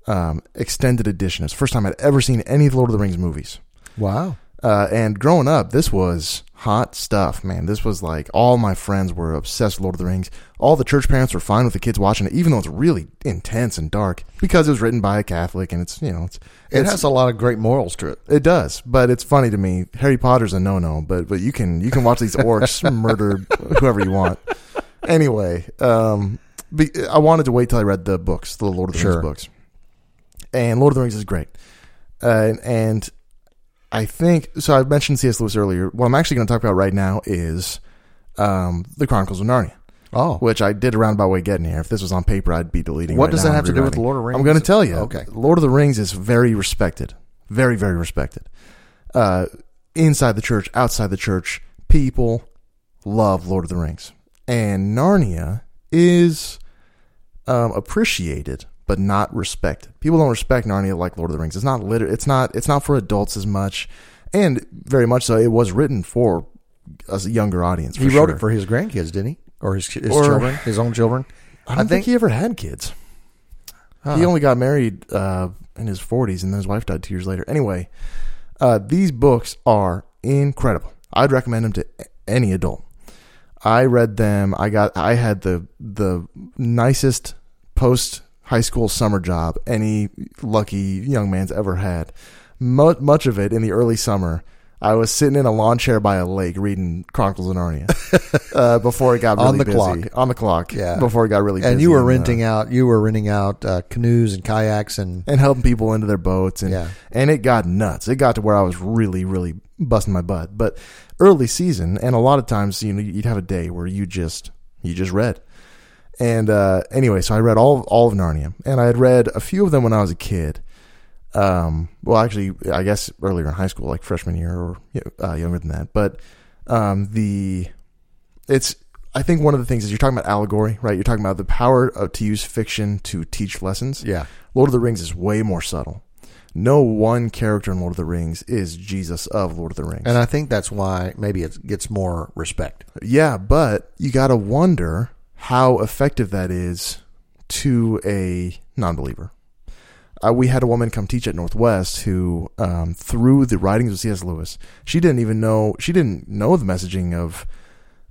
um, extended edition. It's the first time I'd ever seen any of the Lord of the Rings movies.
Wow.
Uh, and growing up, this was hot stuff, man. This was like all my friends were obsessed with Lord of the Rings. All the church parents were fine with the kids watching it, even though it's really intense and dark because it was written by a Catholic and it's you know it's
It
it's-
has a lot of great morals to it.
it does, but it's funny to me. Harry Potter's a no-no, but but you can you can watch these orcs [LAUGHS] murder whoever you want. Anyway, um, be, I wanted to wait till I read the books, the Lord of the
Sure.
Rings books, and Lord of the Rings is great. Uh, and I think so. I mentioned C.S. Lewis earlier. What I'm actually going to talk about right now is um, the Chronicles of Narnia,
Oh.
which I did a roundabout way getting here. If this was on paper, I'd be deleting.
What
right
does that have to do with Lord of the Rings?
I'm going to tell you.
Okay.
Lord of the Rings is very respected, very very respected. Uh, inside the church, outside the church, people love Lord of the Rings, and Narnia is um, appreciated but not respected. People don't respect Narnia like Lord of the Rings. It's not liter- It's not. It's not for adults as much, and very much so. It was written for a younger audience.
He wrote
sure.
it for his grandkids, didn't he? Or his, his
Or-
children, his own children?
I don't think, he ever had kids.
Huh.
He only got married uh, in his 40s, and then his wife died two years later. Anyway, uh, these books are incredible. I'd recommend them to any adult. I read them. I got. I had the the nicest post high school summer job any lucky young man's ever had. Mu much of it in the early summer. I was sitting in a lawn chair by a lake reading Chronicles of Narnia [LAUGHS] uh, before it got really
On the
busy.
clock.
On the clock,
Yeah.
Before it got really busy,
and you were
uh,
renting out you were renting out uh, canoes and kayaks and
and helping people into their boats and
Yeah.
and it got nuts. It got to where I was really really busting my butt. But early season and a lot of times you know you'd have a day where you just you just read. And uh, anyway, so I read all all of Narnia, and I had read a few of them when I was a kid. Um, well, actually, I guess earlier in high school, like freshman year or uh, younger than that. But um, the it's I think one of the things is you're talking about allegory, right? You're talking about the power of, to use fiction to teach lessons.
yeah
Lord of the Rings is way more subtle. No one character in Lord of the Rings is Jesus of Lord of the Rings.
and i think that's why maybe it gets more respect
yeah, but you got to wonder how effective that is to a non-believer. Uh, we had a woman come teach at Northwest who, um, through the writings of C.S. Lewis, she didn't even know she didn't know the messaging of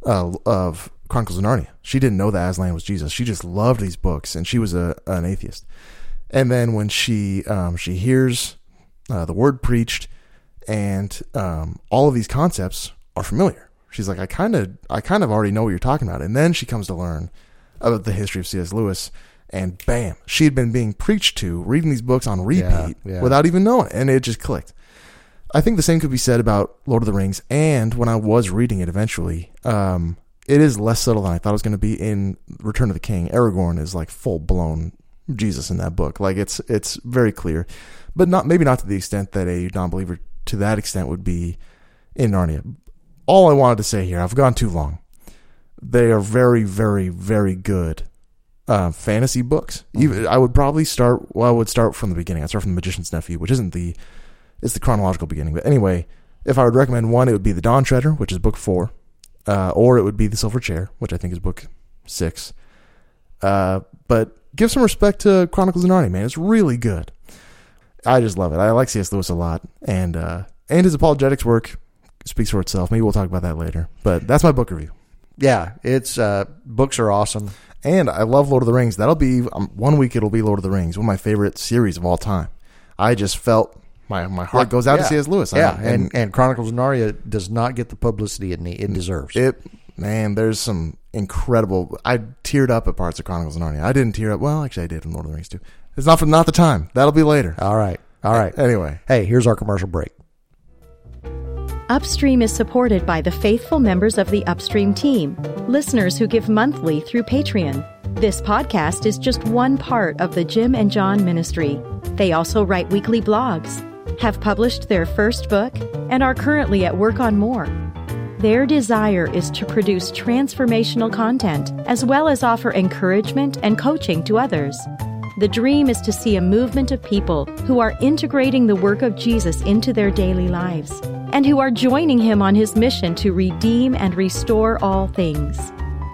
uh, of Chronicles of Narnia. She didn't know that Aslan was Jesus. She just loved these books, and she was a an atheist. And then when she um, she hears uh, the word preached, and um, all of these concepts are familiar. She's like, I kind of I kind of already know what you're talking about. And then she comes to learn about the history of C.S. Lewis, and bam, she had been being preached to, reading these books on repeat
Yeah, yeah.
without even knowing, it, and it just clicked. I think the same could be said about Lord of the Rings, and when I was reading it eventually, um, it is less subtle than I thought it was going to be. In Return of the King, Aragorn is like full blown Jesus in that book. Like it's it's very clear, but not maybe not to the extent that a non believer to that extent would be in Narnia. All I wanted to say here, I've gone too long. They are very, very, very good uh, fantasy books. Even I would probably start. Well, I would start from the beginning. I'd start from the Magician's Nephew, which isn't the it's the chronological beginning. But anyway, if I would recommend one, it would be the Dawn Treader, which is book four, uh, or it would be the Silver Chair, which I think is book six. Uh, but give some respect to Chronicles of Narnia, man. It's really good. I just love it. I like C.S. Lewis a lot, and uh, and his apologetics work speaks for itself. Maybe we'll talk about that later. But that's my book review.
yeah it's uh books are awesome
And I love Lord of the Rings. That'll be um, one week. It'll be Lord of the Rings, one of my favorite series of all time. I just felt my my heart goes out
Yeah.
to C.S. Lewis. I-
yeah and, and chronicles of narnia does not get the publicity it it deserves
it man, there's some incredible. I teared up at parts of Chronicles of Narnia. I didn't tear up. Well, actually, I did in Lord of the Rings too. It's not for not the time. That'll be later.
all right all right
Anyway,
hey here's our commercial break
Upstream is supported by the faithful members of the Upstream team, listeners who give monthly through Patreon. This podcast is just one part of the Jim and John ministry. They also write weekly blogs, have published their first book, and are currently at work on more. Their desire is to produce transformational content as well as offer encouragement and coaching to others. The dream is to see a movement of people who are integrating the work of Jesus into their daily lives and who are joining him on his mission to redeem and restore all things.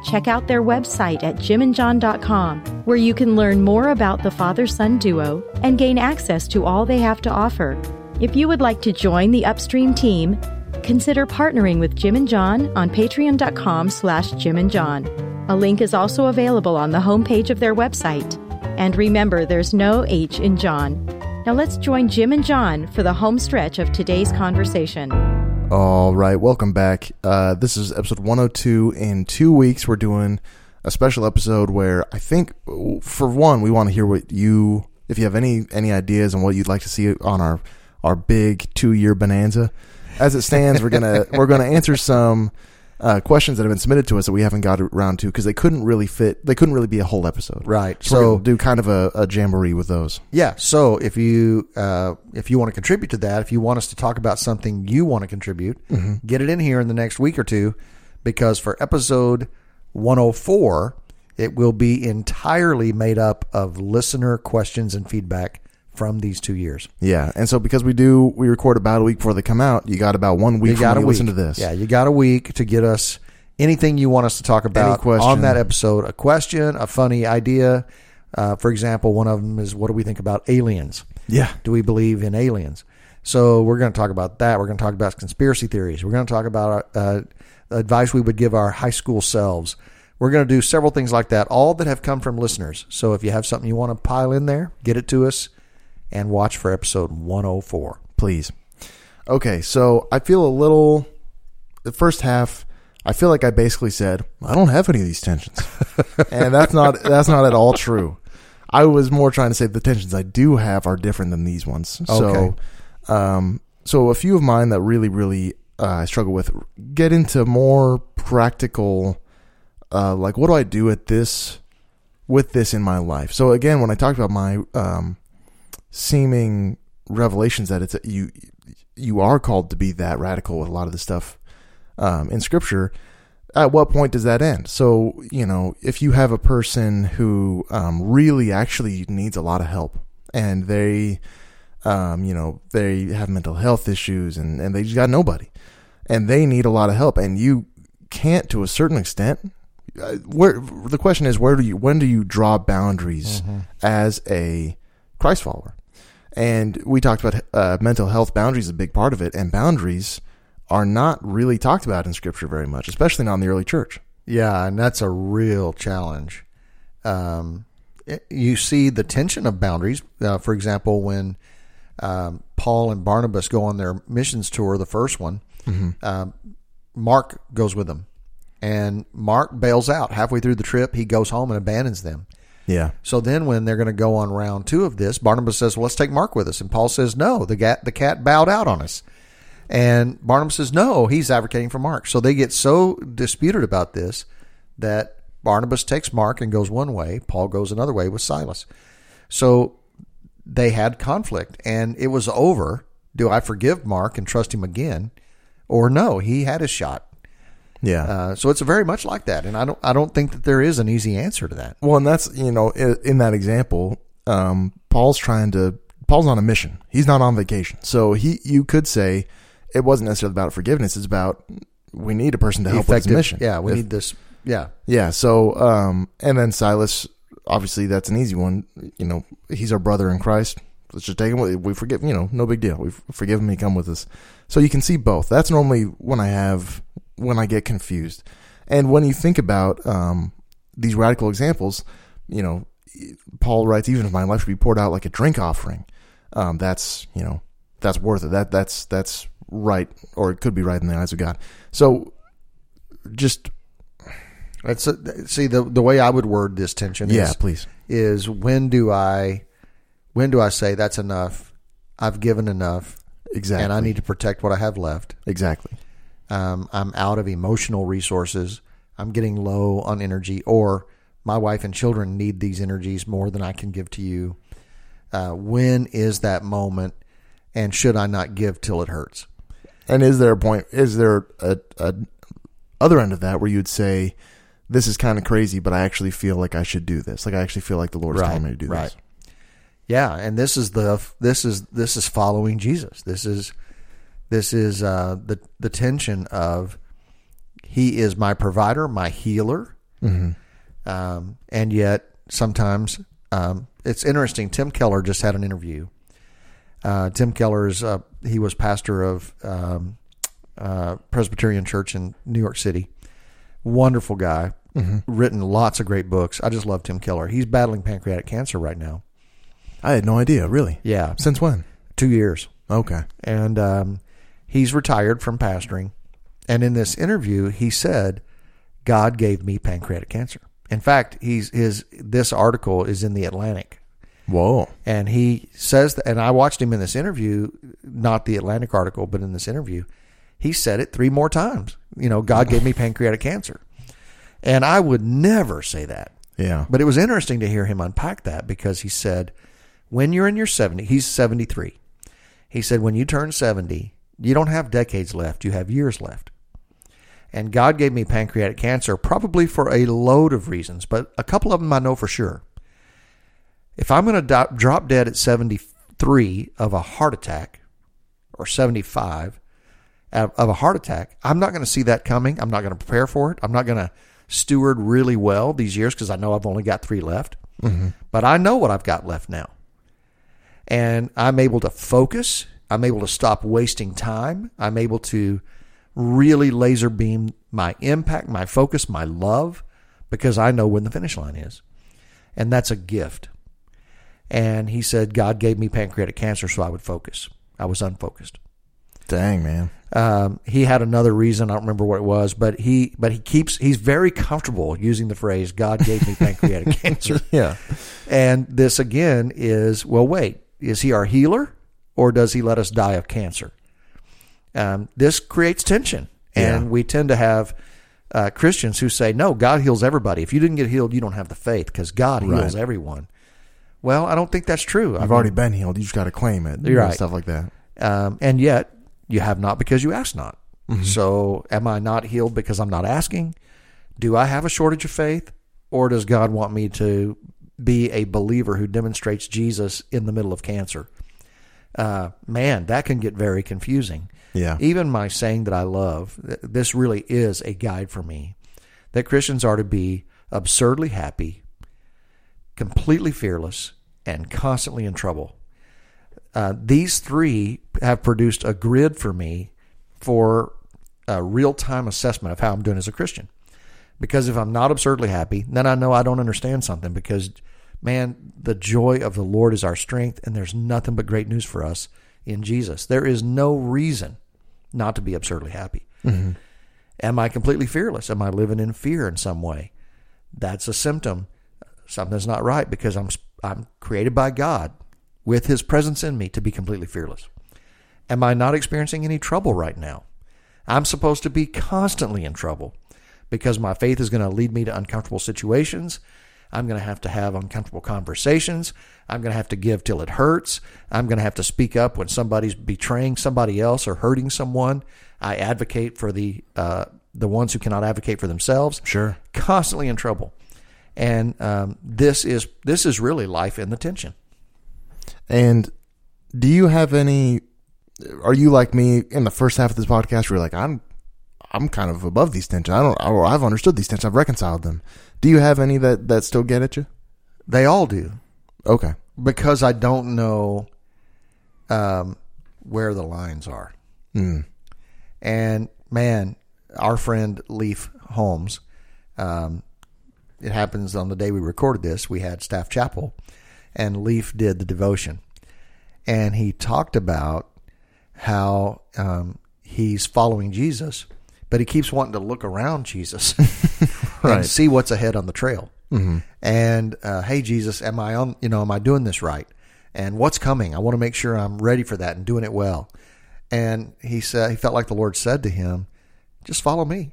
Check out their website at jimandjohn.com, where you can learn more about the father son duo and gain access to all they have to offer. If you would like to join the upstream team, consider partnering with Jim and John on patreon.com slash Jim and John. A link is also available on the homepage of their website. And remember, there's no H in John. Now let's join Jim and John for the home stretch of today's conversation.
All right, welcome back. Uh, this is episode 102. In two weeks, we're doing a special episode where I think, for one, we want to hear what you, if you have any any ideas on what you'd like to see on our our big two year bonanza. As it stands, we're gonna [LAUGHS] we're gonna answer some uh, questions that have been submitted to us that we haven't got around to because they couldn't really fit. They couldn't really be a whole episode.
Right.
So,
So
do kind of a, a jamboree with those.
yeah. So if you uh, if you want to contribute to that, if you want us to talk about something you want to contribute, get it in here in the next week or two, because for episode 104, it will be entirely made up of listener questions and feedback from these two years.
Yeah, and so because we do, we record about a week before they come out. You got about one week
You got
from
a
when you
week.
listen to this.
Yeah, you got a week to get us anything you want us to talk about on that episode. A question, a funny idea. Uh, for example, one of them is, "What do we think about aliens?
yeah,
Do we believe in aliens?" So we're going to talk about that. We're going to talk about conspiracy theories. We're going to talk about uh, advice we would give our high school selves. We're going to do several things like that, all that have come from listeners. So if you have something you want to pile in there, get it to us and watch for episode 104.
please. Okay, so I feel a little. The first half, I feel like I basically said I don't have any of these tensions, [LAUGHS] and that's not that's not at all true. I was more trying to say the tensions I do have are different than these ones.
Okay.
So, um, so a few of mine that really, really uh, I struggle with get into more practical, uh, like what do I do at this with this in my life? So again, when I talked about my um, seeming revelations that it's you you are called to be that radical with a lot of the stuff um, in scripture at what point does that end? So you know if you have a person who um, really actually needs a lot of help and they um, you know they have mental health issues and, and they just got nobody and they need a lot of help and you can't to a certain extent uh, where the question is where do you when do you draw boundaries as a Christ follower and we talked about uh, mental health boundaries, a big part of it, and boundaries are not really talked about in Scripture very much, especially not in the early church.
Yeah, and that's a real challenge. Um, it- you see the tension of boundaries. Uh, for example, when um, Paul and Barnabas go on their missions tour, the first one, um, Mark goes with them, and Mark bails out halfway through the trip. He goes home and abandons them.
Yeah,
So then, when they're going to go on round two of this, Barnabas says, "Well, let's take Mark with us," and Paul says, "No, the cat the cat bowed out on us." And Barnabas says, "No, he's advocating for Mark." So they get so disputed about this that Barnabas takes Mark and goes one way, Paul goes another way with Silas. So they had conflict, and it was over. Do I forgive Mark and trust him again, or no? He had his shot.
Yeah.
Uh, so it's very much like that, and I don't I don't think that there is an easy answer to that.
well, and that's you know in, in that example, um, Paul's trying to Paul's on a mission. He's not on vacation, so he you could say it wasn't necessarily about forgiveness. It's about we need a person to help with his mission.
Yeah, we
If-
need this. Yeah,
Yeah. So, um, and then Silas, obviously that's an easy one. You know, he's our brother in Christ. Let's just take him. We forgive, you know, no big deal. We forgive him. He come with us. So you can see both. That's normally when I have, when I get confused. And when you think about, um, these radical examples, you know, Paul writes, even if my life should be poured out like a drink offering, um, that's, you know, that's worth it. That, that's, that's right. Or it could be right in the eyes of God. So just,
That's a, see the the way I would word this tension.
yeah,
is,
please.
is when do I when do I say that's enough? I've given enough,
Exactly.
and I need to protect what I have left.
Exactly.
Um, I'm out of emotional resources. I'm getting low on energy, or my wife and children need these energies more than I can give to you. Uh, when is that moment, and should I not give till it hurts?
And is there a point? Is there a, a other end of that where you'd say, "This is kind of crazy, but I actually feel like I should do this. Like I actually feel like the Lord is telling me to do
right.
this."
Yeah, and this is the this is this is following Jesus. This is this is uh, the the tension of He is my provider, my healer, um, and yet sometimes um, it's interesting. Tim Keller just had an interview. Uh, Tim Keller is uh, he was pastor of um, uh, Presbyterian Church in New York City. Wonderful guy, written lots of great books. I just love Tim Keller. He's battling pancreatic cancer right now.
I had no idea, really.
Yeah,
Since when?
two years.
Okay.
and um, he's retired from pastoring. And in this interview, he said, "God gave me pancreatic cancer." In fact, he's his this article is in the Atlantic,
Whoa.
and he says that. And I watched him in this interview, not the Atlantic article, but in this interview, he said it three more times. You know, God gave me pancreatic cancer, and I would never say that.
Yeah.
But it was interesting to hear him unpack that because he said, when you're in your 70, he's 73. He said, when you turn 70, you don't have decades left, you have years left. And God gave me pancreatic cancer probably for a load of reasons, but a couple of them I know for sure. If I'm going to drop dead at 73 of a heart attack or 75 of of a heart attack, I'm not going to see that coming. I'm not going to prepare for it. I'm not going to steward really well these years because I know I've only got three left. Mm-hmm. But I know what I've got left now. And I'm able to focus. I'm able to stop wasting time. I'm able to really laser beam my impact, my focus, my love, because I know when the finish line is. And that's a gift. And he said, God gave me pancreatic cancer so I would focus. I was unfocused.
Dang, man.
Um, he had another reason. I don't remember what it was, but he but he keeps he's very comfortable using the phrase "God gave me pancreatic [LAUGHS] cancer."
Yeah.
And this again is well, wait, is he our healer or does he let us die of cancer? Um, this creates tension, and
Yeah.
we tend to have uh, Christians who say, "No, God heals everybody. If you didn't get healed, you don't have the faith because God heals
Right.
everyone." Well, I don't think that's true. I
I've
mean,
already been healed. You just got to claim it.
You're right.
Stuff like that.
um, and yet you have not because you ask not.
Mm-hmm.
So, am I not healed because I'm not asking? Do I have a shortage of faith, or does God want me to be a believer who demonstrates Jesus in the middle of cancer? Uh, man, that can get very confusing.
Yeah.
Even my saying that I love, this really is a guide for me that Christians are to be absurdly happy, completely fearless, and constantly in trouble. Uh, these three have produced a grid for me for a real time assessment of how I'm doing as a Christian. Because if I'm not absurdly happy, then I know I don't understand something because, man, the joy of the Lord is our strength, and there's nothing but great news for us in Jesus. There is no reason not to be absurdly happy. Mm-hmm. Am I completely fearless? Am I living in fear in some way? That's a symptom. Something's not right because I'm I'm created by God with His presence in me to be completely fearless. Am I not experiencing any trouble right now? I'm supposed to be constantly in trouble because my faith is going to lead me to uncomfortable situations. I'm going to have to have uncomfortable conversations. I'm going to have to give till it hurts. I'm going to have to speak up when somebody's betraying somebody else or hurting someone. I advocate for the uh, the ones who cannot advocate for themselves.
Sure.
constantly in trouble, and um, this is this is really life in the tension.
And do you have any? Are you like me in the first half of this podcast? Where you're like, I'm, I'm kind of above these tensions. I don't. Or I've understood these tensions. I've reconciled them. Do you have any that that still get at you?
They all do.
Okay.
because I don't know um, where the lines are.
Hmm.
And man, our friend Leaf Holmes, um, it happens on the day we recorded this. We had staff chapel, and Leaf did the devotion, and he talked about how um, he's following Jesus, but he keeps wanting to look around Jesus [LAUGHS]
Right.
and see what's ahead on the trail. And uh, hey, Jesus, am I on? You know, am I doing this right? And what's coming? I want to make sure I'm ready for that and doing it well. And he said he felt like the Lord said to him, "Just follow me.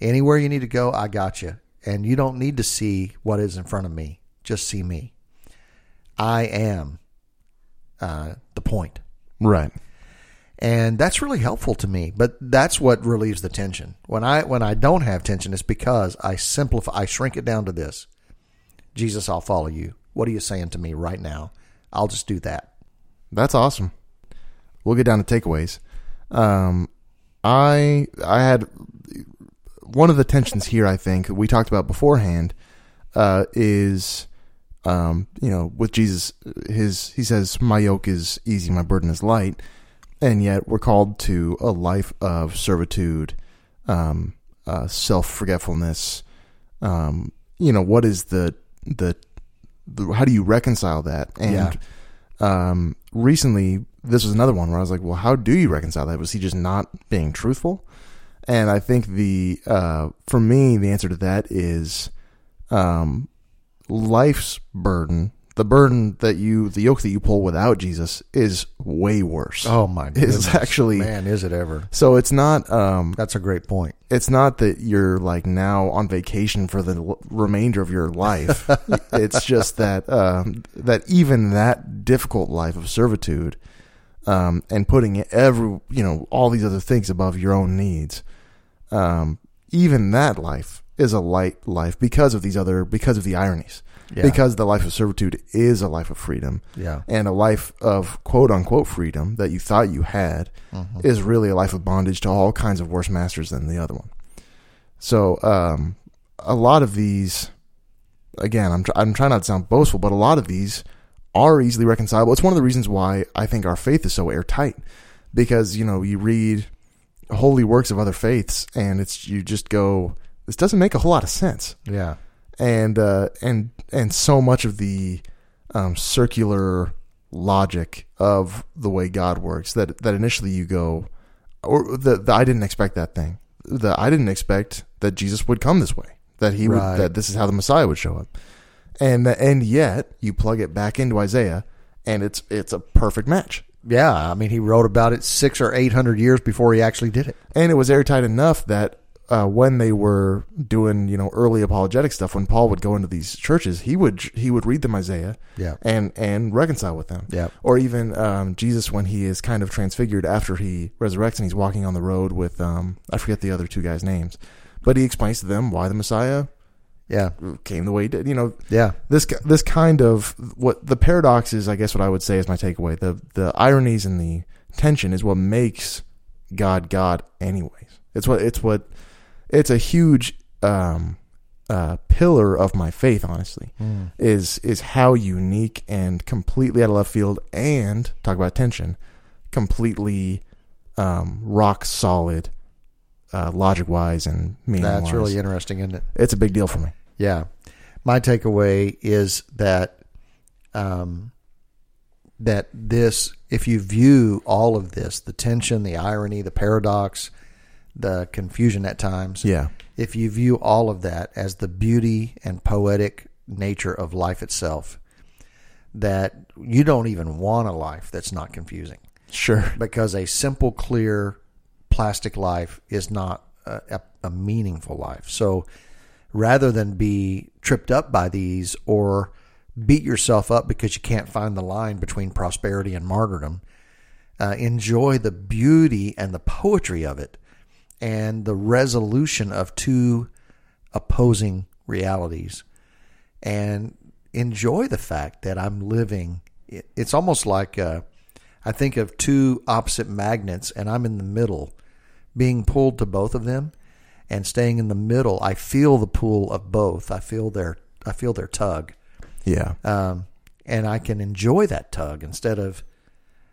Anywhere you need to go, I got you. And you don't need to see what is in front of me. Just see me. I am uh, the point."
Right.
And that's really helpful to me. But that's what relieves the tension. When I when I don't have tension, it's because I simplify, I shrink it down to this: Jesus, I'll follow you. What are you saying to me right now? I'll just do that.
That's awesome. We'll get down to takeaways. Um, I I had one of the tensions here. I think we talked about beforehand uh, is um, you know with Jesus, his he says, "My yoke is easy, my burden is light," and yet we're called to a life of servitude, um, uh, self forgetfulness. Um, you know what is the, the the how do you reconcile that? And
Yeah.
um, recently, this was another one where I was like, well, how do you reconcile that? Was he just not being truthful? And I think the, uh, for me, the answer to that is, um, life's burden, the burden that you, the yoke that you pull without Jesus is way worse.
Oh my
Is
goodness.
actually-
man, is it ever?
So it's not, um,
That's a great point.
it's not that you're like now on vacation for the l- remainder of your life. [LAUGHS] it's just that um, that even that difficult life of servitude um, and putting every you know all these other things above your own needs, um, even that life is a light life because of these other because of the ironies.
Yeah.
Because the life of servitude is a life of freedom
Yeah.
and a life of quote unquote freedom that you thought you had
Mm-hmm.
is really a life of bondage to all kinds of worse masters than the other one. So, um, a lot of these, again, I'm, tr- I'm trying not to sound boastful, but a lot of these are easily reconcilable. It's one of the reasons why I think our faith is so airtight because, you know, you read holy works of other faiths and it's, you just go, this doesn't make a whole lot of sense
Yeah.
and uh, and and so much of the um, circular logic of the way God works that that initially you go, or the, the I didn't expect that thing. The I didn't expect that Jesus would come this way. That he
Right.
would that this is how the Messiah would show up, and and yet you plug it back into Isaiah, and it's it's a perfect match.
Yeah. I mean, he wrote about it six or eight hundred years before he actually did it.
and it was airtight enough that uh, when they were doing you know early apologetic stuff, when Paul would go into these churches, he would he would read them Isaiah,
Yeah.
and and reconcile with them,
Yeah.
Or even um, Jesus when he is kind of transfigured after he resurrects and he's walking on the road with um, I forget the other two guys' names, but he explains to them why the Messiah
Yeah.
came the way he did. You know,
Yeah.
this this kind of what the paradox is, I guess what I would say is my takeaway. The the ironies and the tension is what makes God God anyways. It's what it's what it's a huge um uh pillar of my faith honestly is is how unique and completely out of left field and talk about tension completely um rock solid uh logic wise and meaning
That's really interesting, isn't it?
it's a big deal for me
Yeah. My takeaway is that um, that this, if you view all of this, the tension, the irony, the paradox, the confusion at times,
yeah.
If you view all of that as the beauty and poetic nature of life itself, that you don't even want a life that's not confusing.
Sure.
Because a simple, clear, plastic life is not a, a, meaningful life. So rather than be tripped up by these or beat yourself up because you can't find the line between prosperity and martyrdom, uh, enjoy the beauty and the poetry of it and the resolution of two opposing realities and enjoy the fact that I'm living. It's almost like uh, I think of two opposite magnets, and I'm in the middle, being pulled to both of them, and staying in the middle. I feel the pull of both. I feel their I feel their tug,
yeah
um, and I can enjoy that tug instead of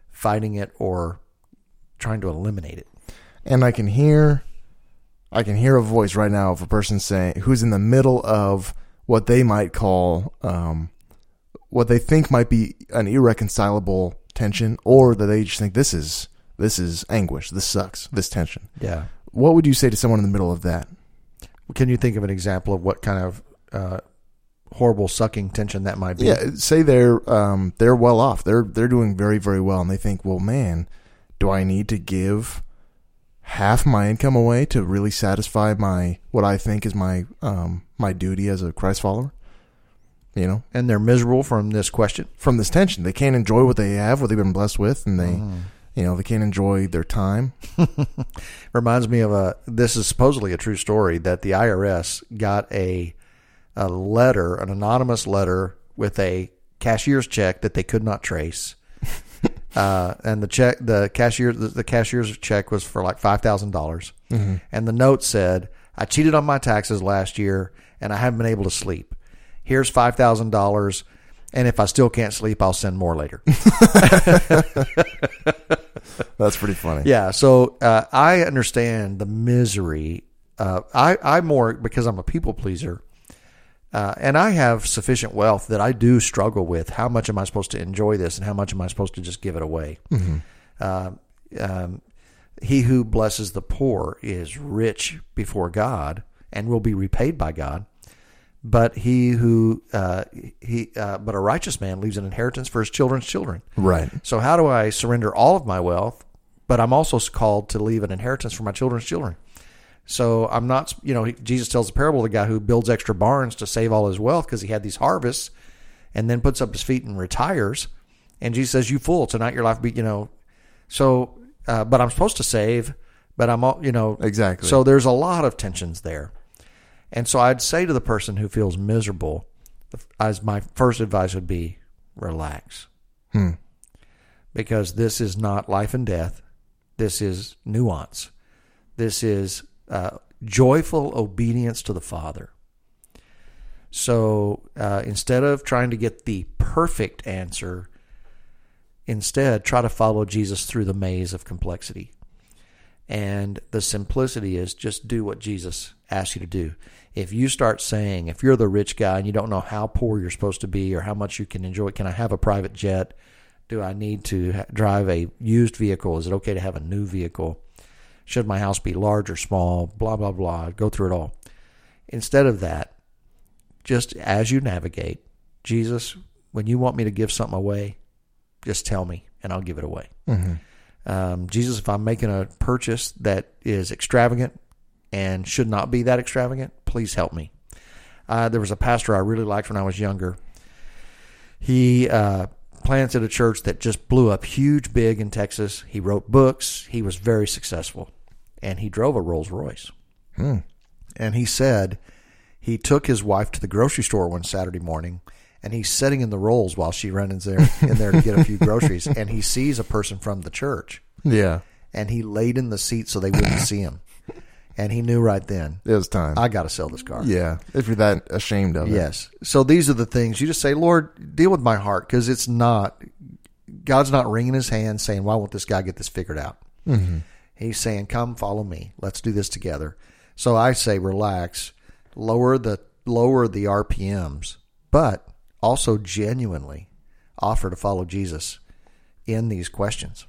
fighting it or trying to eliminate it.
And I can hear I can hear a voice right now of a person saying who's in the middle of what they might call um, what they think might be an irreconcilable tension or that they just think this is this is anguish this sucks this tension
Yeah.
what would you say to someone in the middle of that
Can you think of an example of what kind of uh, horrible sucking tension that might be?
yeah say they're um, they're well off they're they're doing very very well and they think well man do I need to give half my income away to really satisfy my what I think is my um my duty as a Christ follower. You know,
And they're miserable from this question.
from this tension, they can't enjoy what they have, what they've been blessed with, and they, You know, they can't enjoy their time. [LAUGHS]
Reminds me of a. This is supposedly a true story that the IRS got a a letter, an anonymous letter with a cashier's check that they could not trace. Uh, and the check, the cashier, the, the cashier's check was for like five thousand dollars, and the note said, "I cheated on my taxes last year, and I haven't been able to sleep. Here's five thousand dollars." And if I still can't sleep, I'll send more later. [LAUGHS] [LAUGHS]
That's pretty funny.
Yeah, so uh, I understand the misery. Uh, I I more because I'm a people pleaser, uh, and I have sufficient wealth that I do struggle with. How much am I supposed to enjoy this, and how much am I supposed to just give it away? Uh, um, he who blesses the poor is rich before God and will be repaid by God. But he who uh, he uh, but a righteous man leaves an inheritance for his children's children.
Right.
So how do I surrender all of my wealth, but I'm also called to leave an inheritance for my children's children? So I'm not, you know, Jesus tells the parable of the guy who builds extra barns to save all his wealth because he had these harvests, and then puts up his feet and retires. And Jesus says, "You fool! Tonight your life be, you know." So, uh, but I'm supposed to save, but I'm, all, you know,
Exactly.
So there's a lot of tensions there, and so I'd say to the person who feels miserable, as my first advice would be, relax because this is not life and death. This is nuance. This is uh, joyful obedience to the Father. So uh, instead of trying to get the perfect answer, instead try to follow Jesus through the maze of complexity. And the simplicity is just do what Jesus asks you to do. If you start saying, if you're the rich guy and you don't know how poor you're supposed to be or how much you can enjoy, can I have a private jet? Do I need to drive a used vehicle? Is it okay to have a new vehicle? Should my house be large or small? Blah, blah, blah. Go through it all. Instead of that, just as you navigate, Jesus, when you want me to give something away, just tell me and I'll give it away. Um, Jesus, if I'm making a purchase that is extravagant and should not be that extravagant, please help me. Uh, there was a pastor I really liked when I was younger. He uh, planted a church that just blew up huge, big in Texas. He wrote books. He was very successful, and he drove a Rolls Royce. And he said he took his wife to the grocery store one Saturday morning, and he's sitting in the rolls while she runs there in there to get a few groceries, [LAUGHS] and he sees a person from the church,
Yeah.
and he laid in the seat so they wouldn't see him, and he knew right then,
It was time.
I got to sell this car.
yeah. If you're that ashamed of it.
Yes. So these are the things you just say, Lord, deal with my heart because it's not, God's not wringing his hand saying, why won't this guy get this figured out? Mm-hmm. He's saying, come follow me. Let's do this together. So I say, relax, lower the, lower the RPMs, but also genuinely offer to follow Jesus in these questions.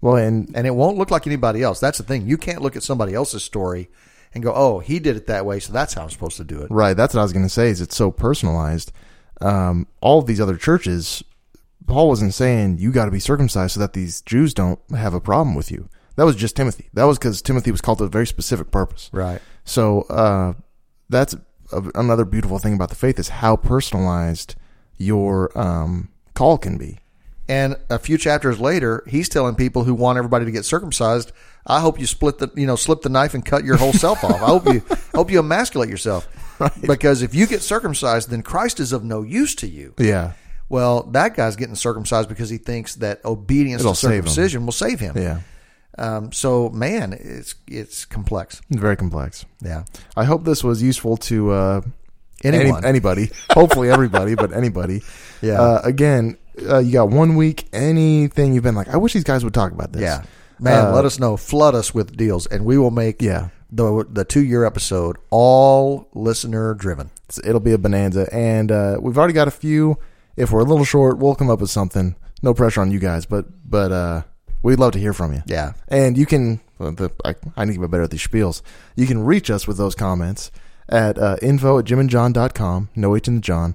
Well, and
And it won't look like anybody else. That's the thing. You can't look at somebody else's story and go, oh, he did it that way, so that's how I'm supposed to do it.
Right. That's what I was going to say. Is it's so personalized. Um, all of these other churches, Paul wasn't saying you got to be circumcised so that these Jews don't have a problem with you. That was just Timothy. That was because Timothy was called to a very specific purpose.
Right.
So uh, that's a, another beautiful thing about the faith is how personalized your um, call can be.
And a few chapters later, he's telling people who want everybody to get circumcised, "I hope you split the, you know, slip the knife and cut your whole self off. I hope you, hope you emasculate yourself, [LAUGHS] because if you get circumcised, then Christ is of no use to you."
Yeah.
Well, that guy's getting circumcised because he thinks that obedience
It'll
to
save
circumcision will save him.
Yeah.
Um, so, man, it's it's complex.
Very complex.
Yeah.
I hope this was useful to uh, any-
Anyone.
anybody. Hopefully everybody, but anybody. [LAUGHS]
Yeah.
Uh, again, uh, you got one week. Anything you've been like, I wish these guys would talk about this.
Yeah. Man,
Uh,
let us know. Flood us with deals, and we will make
Yeah.
the the two year episode all listener driven.
It'll be a bonanza, and uh, we've already got a few. If we're a little short, we'll come up with something. No pressure on you guys, but but uh, we'd love to hear from you.
Yeah.
And you can, well, the, I, I need to get better at these spiels. You can reach us with those comments at uh, info at jimandjohn.com, no H in the John,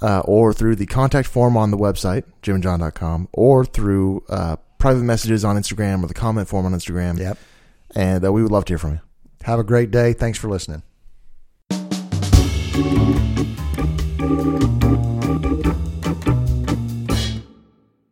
uh, or through the contact form on the website, jimandjohn.com, or through uh, private messages on Instagram or the comment form on Instagram.
Yep.
And uh, we would love to hear from you.
Have a great day. Thanks for listening.